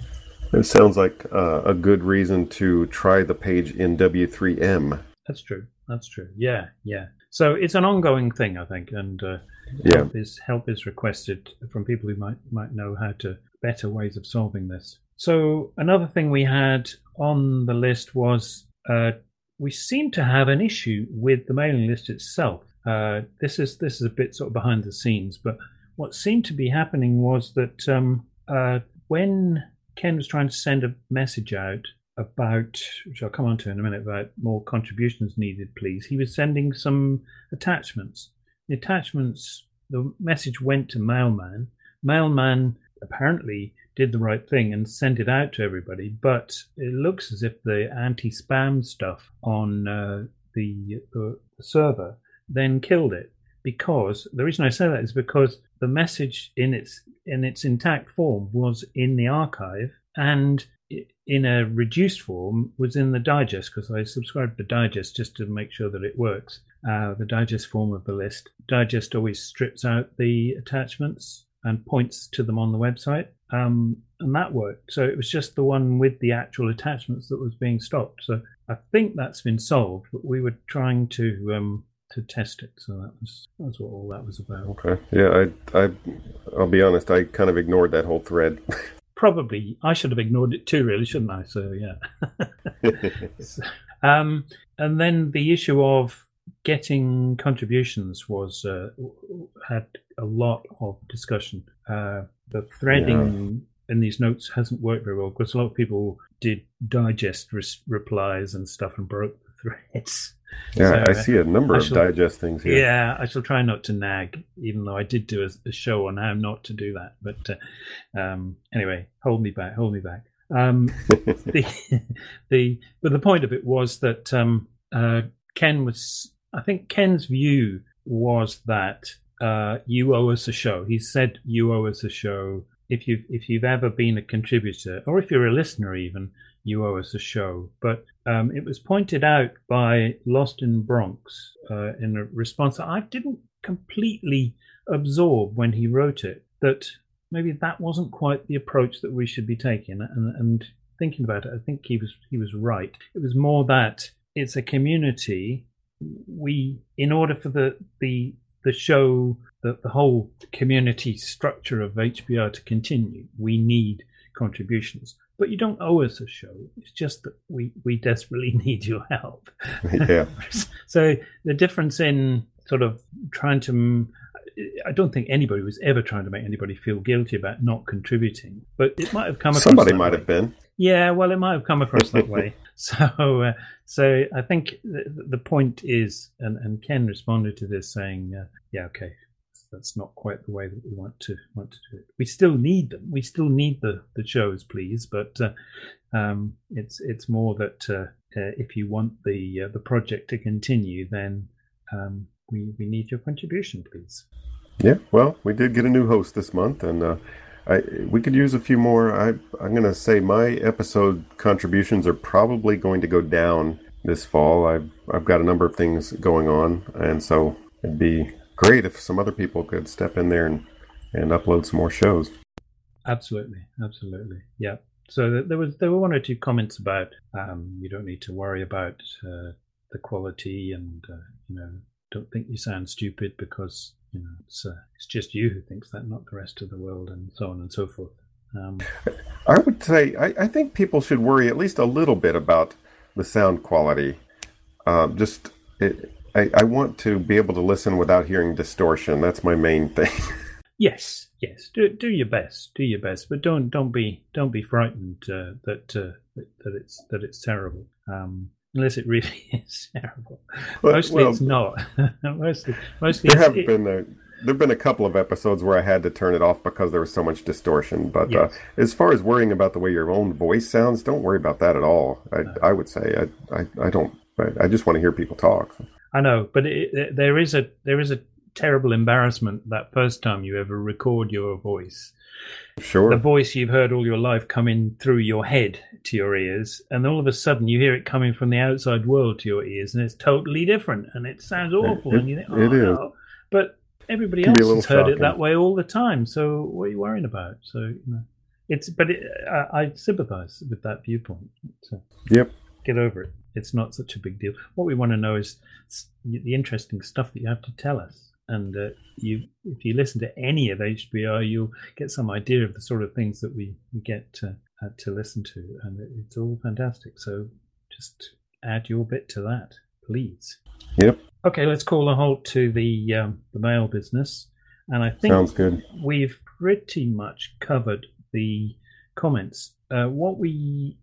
C: It sounds like uh, a good reason to try the page in W3M.
D: That's true. That's true. Yeah, yeah. So it's an ongoing thing, I think, and uh,
C: Yeah.
D: help is help is requested from people who might might know how to better ways of solving this. So another thing we had on the list was uh, we seem to have an issue with the mailing list itself. Uh, this is this is a bit sort of behind the scenes, but what seemed to be happening was that um, uh, when Ken was trying to send a message out about, which I'll come on to in a minute, about more contributions needed, please. He was sending some attachments. The attachments, the message went to Mailman. Mailman apparently did the right thing and sent it out to everybody, but it looks as if the anti spam stuff on uh, the, the server then killed it because the reason I say that is because the message in its in its intact form was in the archive and in a reduced form was in the digest because I subscribed to digest just to make sure that it works. Uh, the digest form of the list. Digest always strips out the attachments and points to them on the website, um, and that worked. So it was just the one with the actual attachments that was being stopped. So I think that's been solved, but we were trying to um, to test it. So that was that's what all that was about.
C: Okay. Yeah, I, I, I'll be honest. I kind of ignored that whole thread.
D: Probably I should have ignored it too, really, shouldn't I? So yeah. um, and then the issue of getting contributions was uh, had a lot of discussion. Uh, the threading in these notes hasn't worked very well because a lot of people did digest res- replies and stuff and broke threads.
C: yeah,
D: So,
C: I see a number
D: I
C: of
D: shall-
C: digest things here.
D: Yeah, I shall try not to nag, even though I did do a, a show on how not to do that. But uh, um, anyway, hold me back, hold me back. Um, the the but the point of it was that um, uh, Ken was. I think Ken's view was that uh, you owe us a show. He said you owe us a show. If you if you've ever been a contributor, or if you're a listener, even you owe us a show. But um, it was pointed out by Lostnbronx uh, in a response that I didn't completely absorb when he wrote it. That maybe that wasn't quite the approach that we should be taking. And, and thinking about it, I think he was he was right. It was more that it's a community. We, in order for the the the show, the, the whole community structure of HPR to continue, we need contributions. But you don't owe us a show. It's just that we, we desperately need your help.
C: yeah.
D: so the difference in sort of trying to I don't think anybody was ever trying to make anybody feel guilty about not contributing, but it might have come across.
C: Somebody might
D: way.
C: have been.
D: Yeah, well, it might have come across that way. So, uh, so I think the, the point is, and, and Ken responded to this saying, uh, "Yeah, okay, that's not quite the way that we want to want to do it. We still need them. We still need the the shows, please. But uh, um, it's it's more that uh, uh, if you want the uh, the project to continue, then um, we we need your contribution, please.
C: Yeah, well, we did get a new host this month, and uh, I, we could use a few more. I, I'm going to say my episode contributions are probably going to go down this fall. I've I've got a number of things going on, and so it'd be great if some other people could step in there and, and upload some more shows.
D: Absolutely, absolutely, yeah. So there was there were one or two comments about um, you don't need to worry about uh, the quality, and uh, you know don't think you sound stupid because you know it's uh, it's just you who thinks that, not the rest of the world, and so on and so forth. Um,
C: I would say I, I think people should worry at least a little bit about the sound quality. Uh, just it, I, I want to be able to listen without hearing distortion. That's my main thing.
D: yes, yes, do do your best, do your best, but don't don't be don't be frightened uh, that, uh, that it's that it's terrible. Um, unless it really is terrible.
C: Well-
D: Mostly
C: well,
D: it's not. mostly, mostly
C: there have
D: it-
C: been uh, there've been a couple of episodes where I had to turn it off because there was so much distortion. But
D: Yes.
C: uh, as far as worrying about the way your own voice sounds, don't worry about that at all. I I would say I I, I don't. I, I just want to hear people talk.
D: I know, but it, it, there is a there is a terrible embarrassment that first time you ever record your voice.
C: Sure.
D: The voice you've heard all your life coming through your head to your ears, and all of a sudden you hear it coming from the outside world to your ears, and it's totally different, and it sounds awful,
C: it-
D: and you think, oh,
C: it is.
D: no. But everybody else
C: be a little
D: has heard it that way all the time. So what are you worrying about? So you know, it's but it, I, I sympathise with that viewpoint. So
C: Yep.
D: get over it. It's not such a big deal. What we want to know is the interesting stuff that you have to tell us. And uh, you, if you listen to any of HPR, you'll get some idea of the sort of things that we, we get to, uh, to listen to, and it, it's all fantastic. So just add your bit to that, please.
C: Yep.
D: Okay, let's call a halt to the um, the mail business, and I think
C: Sounds good.
D: we've pretty much covered the comments. Uh, what we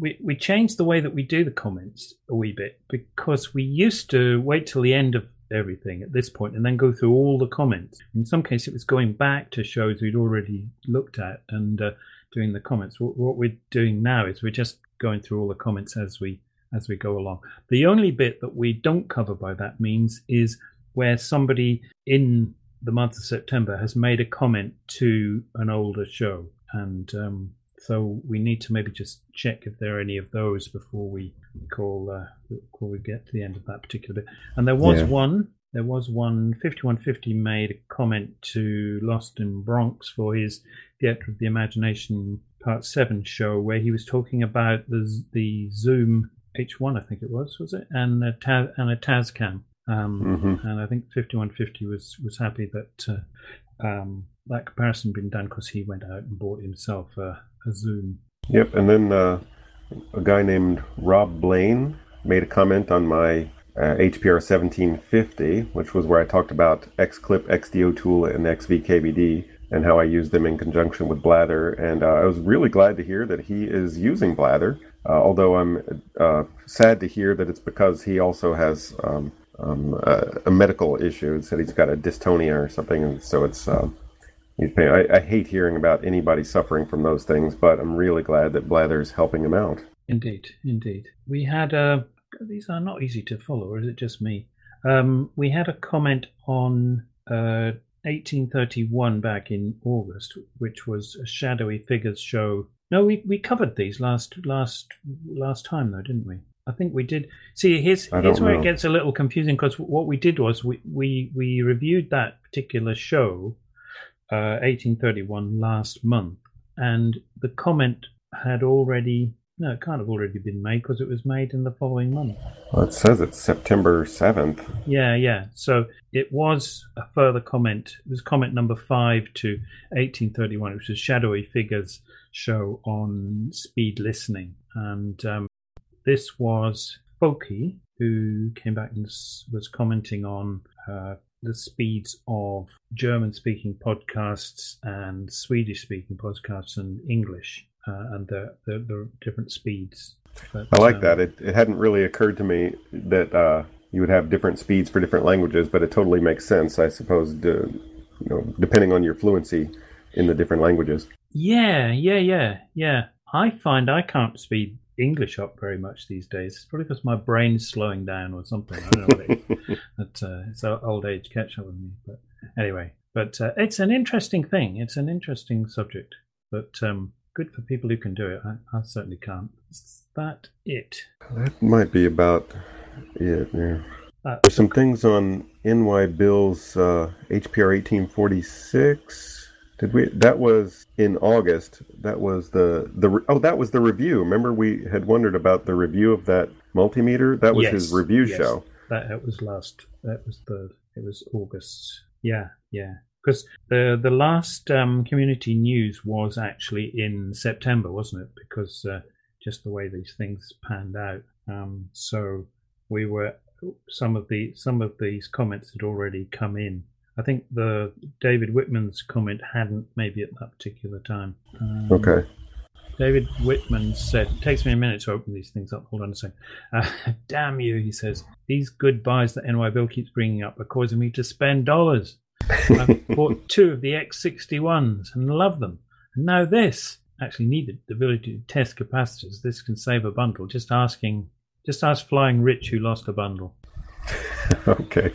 D: we we changed the way that we do the comments a wee bit because we used to wait till the end of everything at this point and then go through all the comments. In some cases, it was going back to shows we'd already looked at and uh, doing the comments. What, what we're doing now is we're just going through all the comments as we as we go along. The only bit that we don't cover by that means is where somebody in the month of September has made a comment to an older show, and um, so we need to maybe just check if there are any of those before we call uh, before we get to the end of that particular bit. And there was
C: Yeah.
D: one. There was one. Fifty-one fifty made a comment to Lostnbronx for his Theatre of the Imagination Part Seven show, where he was talking about the the Zoom H1, I think it was, was it, and a Taz, and a Tascam. Um,
C: hmm
D: and I think 5150 was was happy that uh, um, that comparison had been done because he went out and bought himself a, a.
C: Yep. And then uh, a guy named Rob Blaine made a comment on my uh, HPR 1750, which was where I talked about XClip, xdotool, and XVKBD, and how I use them in conjunction with Blather. And uh, I was really glad to hear that he is using Blather, uh, although I'm uh, sad to hear that it's because he also has um, um, a, a medical issue. It said he's got a dystonia or something, and so it's. I, I hate hearing about anybody suffering from those things, but I'm really glad that Blather's helping him out.
D: Indeed, indeed. We had a. These are not easy to follow, or is it just me? Um, we had a comment on uh, 1831 back in August, which was a shadowy figures show. No, we, we covered these last last last time though, didn't we? I think we did. See, here's, here's where
C: know.
D: it gets a little confusing because what we did was we, we, we reviewed that particular show, uh, 1831, last month, and the comment had already no, it can't have already been made because it was made in the following month.
C: Well, it says it's September 7th.
D: Yeah, yeah. So it was a further comment. It was comment number five to 1831, which was Shadowy Figures show on speed listening. And um, this was Foki, who came back and was commenting on uh, the speeds of German speaking podcasts and Swedish speaking podcasts and English uh, and the, the, the different speeds. But,
C: I like
D: um,
C: that. It, it hadn't really occurred to me that uh, you would have different speeds for different languages, but it totally makes sense, I suppose, to, you know, depending on your fluency in the different languages.
D: Yeah, yeah, yeah, yeah. I find I can't speed English up very much these days. It's probably because my brain's slowing down or something. I don't know what it is. But uh, it's old age catch up with me. But anyway, but uh, it's an interesting thing. It's an interesting subject. But um, good for people who can do it. I, I certainly can't. Is that it?
C: That might be about it. Yeah.
D: Uh,
C: There's some things on NYbill's uh, HPR 1846. Did we? That was in August. That was the the oh that was the review. Remember we had wondered about the review of that multimeter. That was
D: Yes,
C: his review
D: yes.
C: show.
D: That, that was last. That was the. It was August. Yeah, yeah. Because the the last um, community news was actually in September, wasn't it? Because uh, just the way these things panned out. Um, so we were some of the some of these comments had already come in. I think the David Whitman's comment hadn't maybe at that particular time. Um,
C: Okay.
D: David Whitman said, it takes me a minute to open these things up. Hold on a second. Uh, damn you, he says. These good buys that NYbill keeps bringing up are causing me to spend dollars. I've bought two of the X61s and love them. And now this actually needed the ability to test capacitors. This can save a bundle. Just asking, just ask Flying Rich who lost a bundle.
C: okay.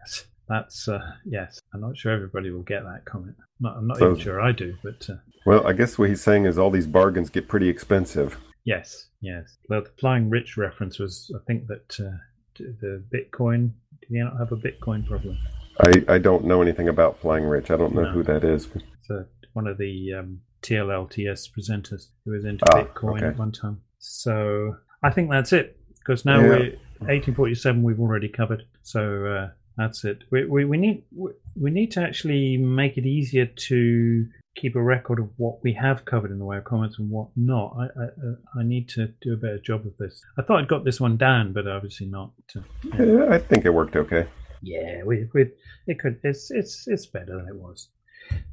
D: Yes, that's uh, yes. I'm not sure everybody will get that comment. Not, I'm not
C: So-
D: even sure I do, but uh,
C: Well, I guess what he's saying is all these bargains get pretty expensive.
D: yes, yes. Well, the Flying Rich reference was, I think that uh, the Bitcoin. Do you not have a Bitcoin problem?
C: I, I don't know anything about Flying Rich. I don't know
D: No.
C: who that is.
D: It's uh, one of the um, TLLTS presenters who was into
C: Ah,
D: Bitcoin
C: okay.
D: at one time. So I think that's it because now
C: Yeah.
D: we're 1847. We've already covered. So uh, that's it. We, we, we need we, we need to actually make it easier to keep a record of what we have covered in the way of comments and what not. I I, uh, I need to do a better job of this. I thought I'd got this one down, but obviously not. Uh,
C: Yeah, I think it worked okay.
D: yeah, we, we it could it's it's it's better than it was.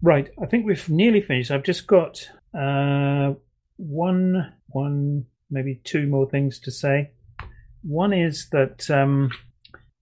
D: Right, I think we've nearly finished. I've just got uh, one one maybe two more things to say. One is that um,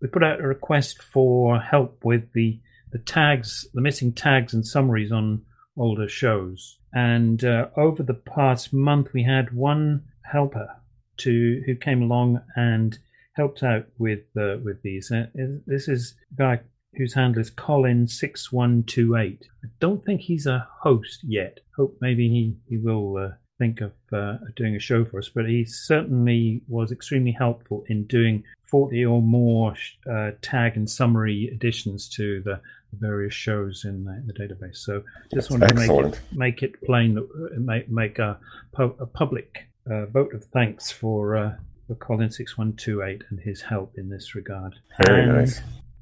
D: we put out a request for help with the the tags, the missing tags and summaries on older shows. And uh, over the past month, we had one helper to who came along and helped out with uh, with these. Uh, this is a guy whose handle is Colin six one two eight. I don't think he's a host yet. Hope maybe he he will uh, think of uh, doing a show for us. But he certainly was extremely helpful in doing forty or more uh, tag and summary additions to the various shows in the, the database. So just wanted to make it make it plain that uh, make make a, a public uh, vote of thanks for. Uh, for Colin six one two eight and his help in this regard.
C: Very
D: And
C: nice.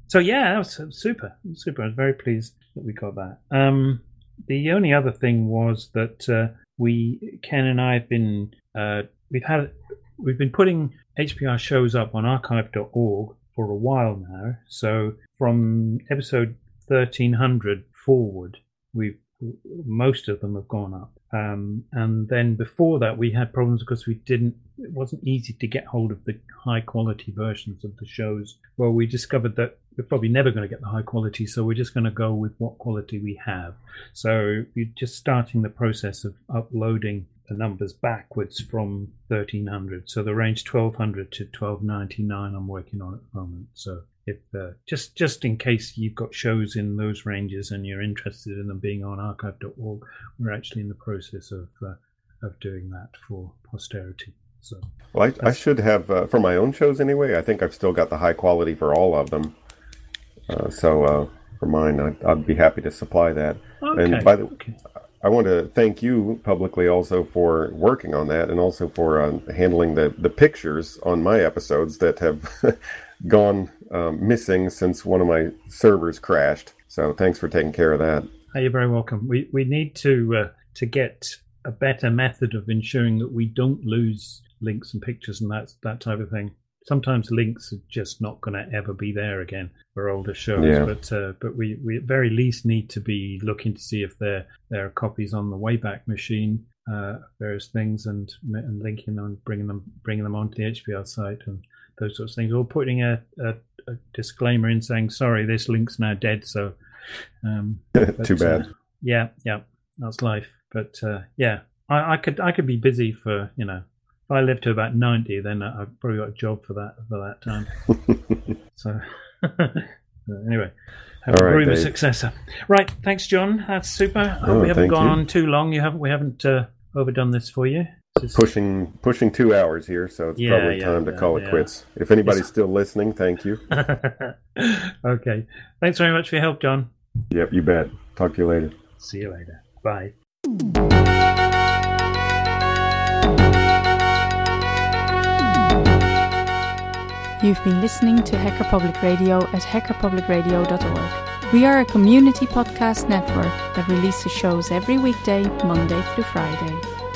D: So yeah, that was super, super. I was very pleased that we got that. Um, the only other thing was that uh, we, Ken and I, have been uh, we've had we've been putting HPR shows up on archive.org for a while now. So from episode thirteen hundred forward, we've most of them have gone up. Um, and then before that, we had problems because we didn't. It wasn't easy to get hold of the high quality versions of the shows. Well, we discovered that we're probably never going to get the high quality, so we're just going to go with what quality we have. So we're just starting the process of uploading the numbers backwards from 1300. So the range 1200 to 1299 I'm working on at the moment. So if uh, just just in case you've got shows in those ranges and you're interested in them being on archive.org, we're actually in the process of uh, of doing that for posterity. So
C: Well, I, I should have, uh, for my own shows anyway, I think I've still got the high quality for all of them. Uh, so uh, for mine, I'd, I'd be happy to supply that.
D: okay,
C: And by the
D: okay.
C: I want to thank you publicly also for working on that and also for uh, handling the, the pictures on my episodes that have gone um, missing since one of my servers crashed. So thanks for taking care of that.
D: Oh, you're very welcome. We we need to uh, to get a better method of ensuring that we don't lose links and pictures and that that type of thing. Sometimes links are just not going to ever be there again for older shows,
C: Yeah.
D: but uh, but we, we at very least need to be looking to see if there there are copies on the Wayback Machine, uh, various things, and and linking them, and bringing them bringing them onto the HPR site and those sorts of things, or putting a, a, a disclaimer in saying sorry, this link's now dead, so. Um, but,
C: Too bad.
D: uh, yeah, yeah, that's life. But uh, yeah, I, I could I could be busy for you know. If I live to about ninety, then I- I've probably got a job for that for that time. so uh, anyway, have
C: right,
D: room successor. Right, thanks, John. That's super.
C: Oh,
D: we haven't gone
C: you.
D: on too long. You haven't we haven't uh, overdone this for you. This is-
C: pushing pushing two hours here, so it's
D: Yeah,
C: probably
D: yeah,
C: time to
D: yeah,
C: call it
D: yeah.
C: quits. If anybody's
D: Yes.
C: still listening, thank you.
D: okay. Thanks very much for your help, John.
C: Yep, you bet. Talk to you later.
D: See you later. Bye.
B: You've been listening to Hacker Public Radio at hackerpublicradio.org. We are a community podcast network that releases shows every weekday, Monday through Friday.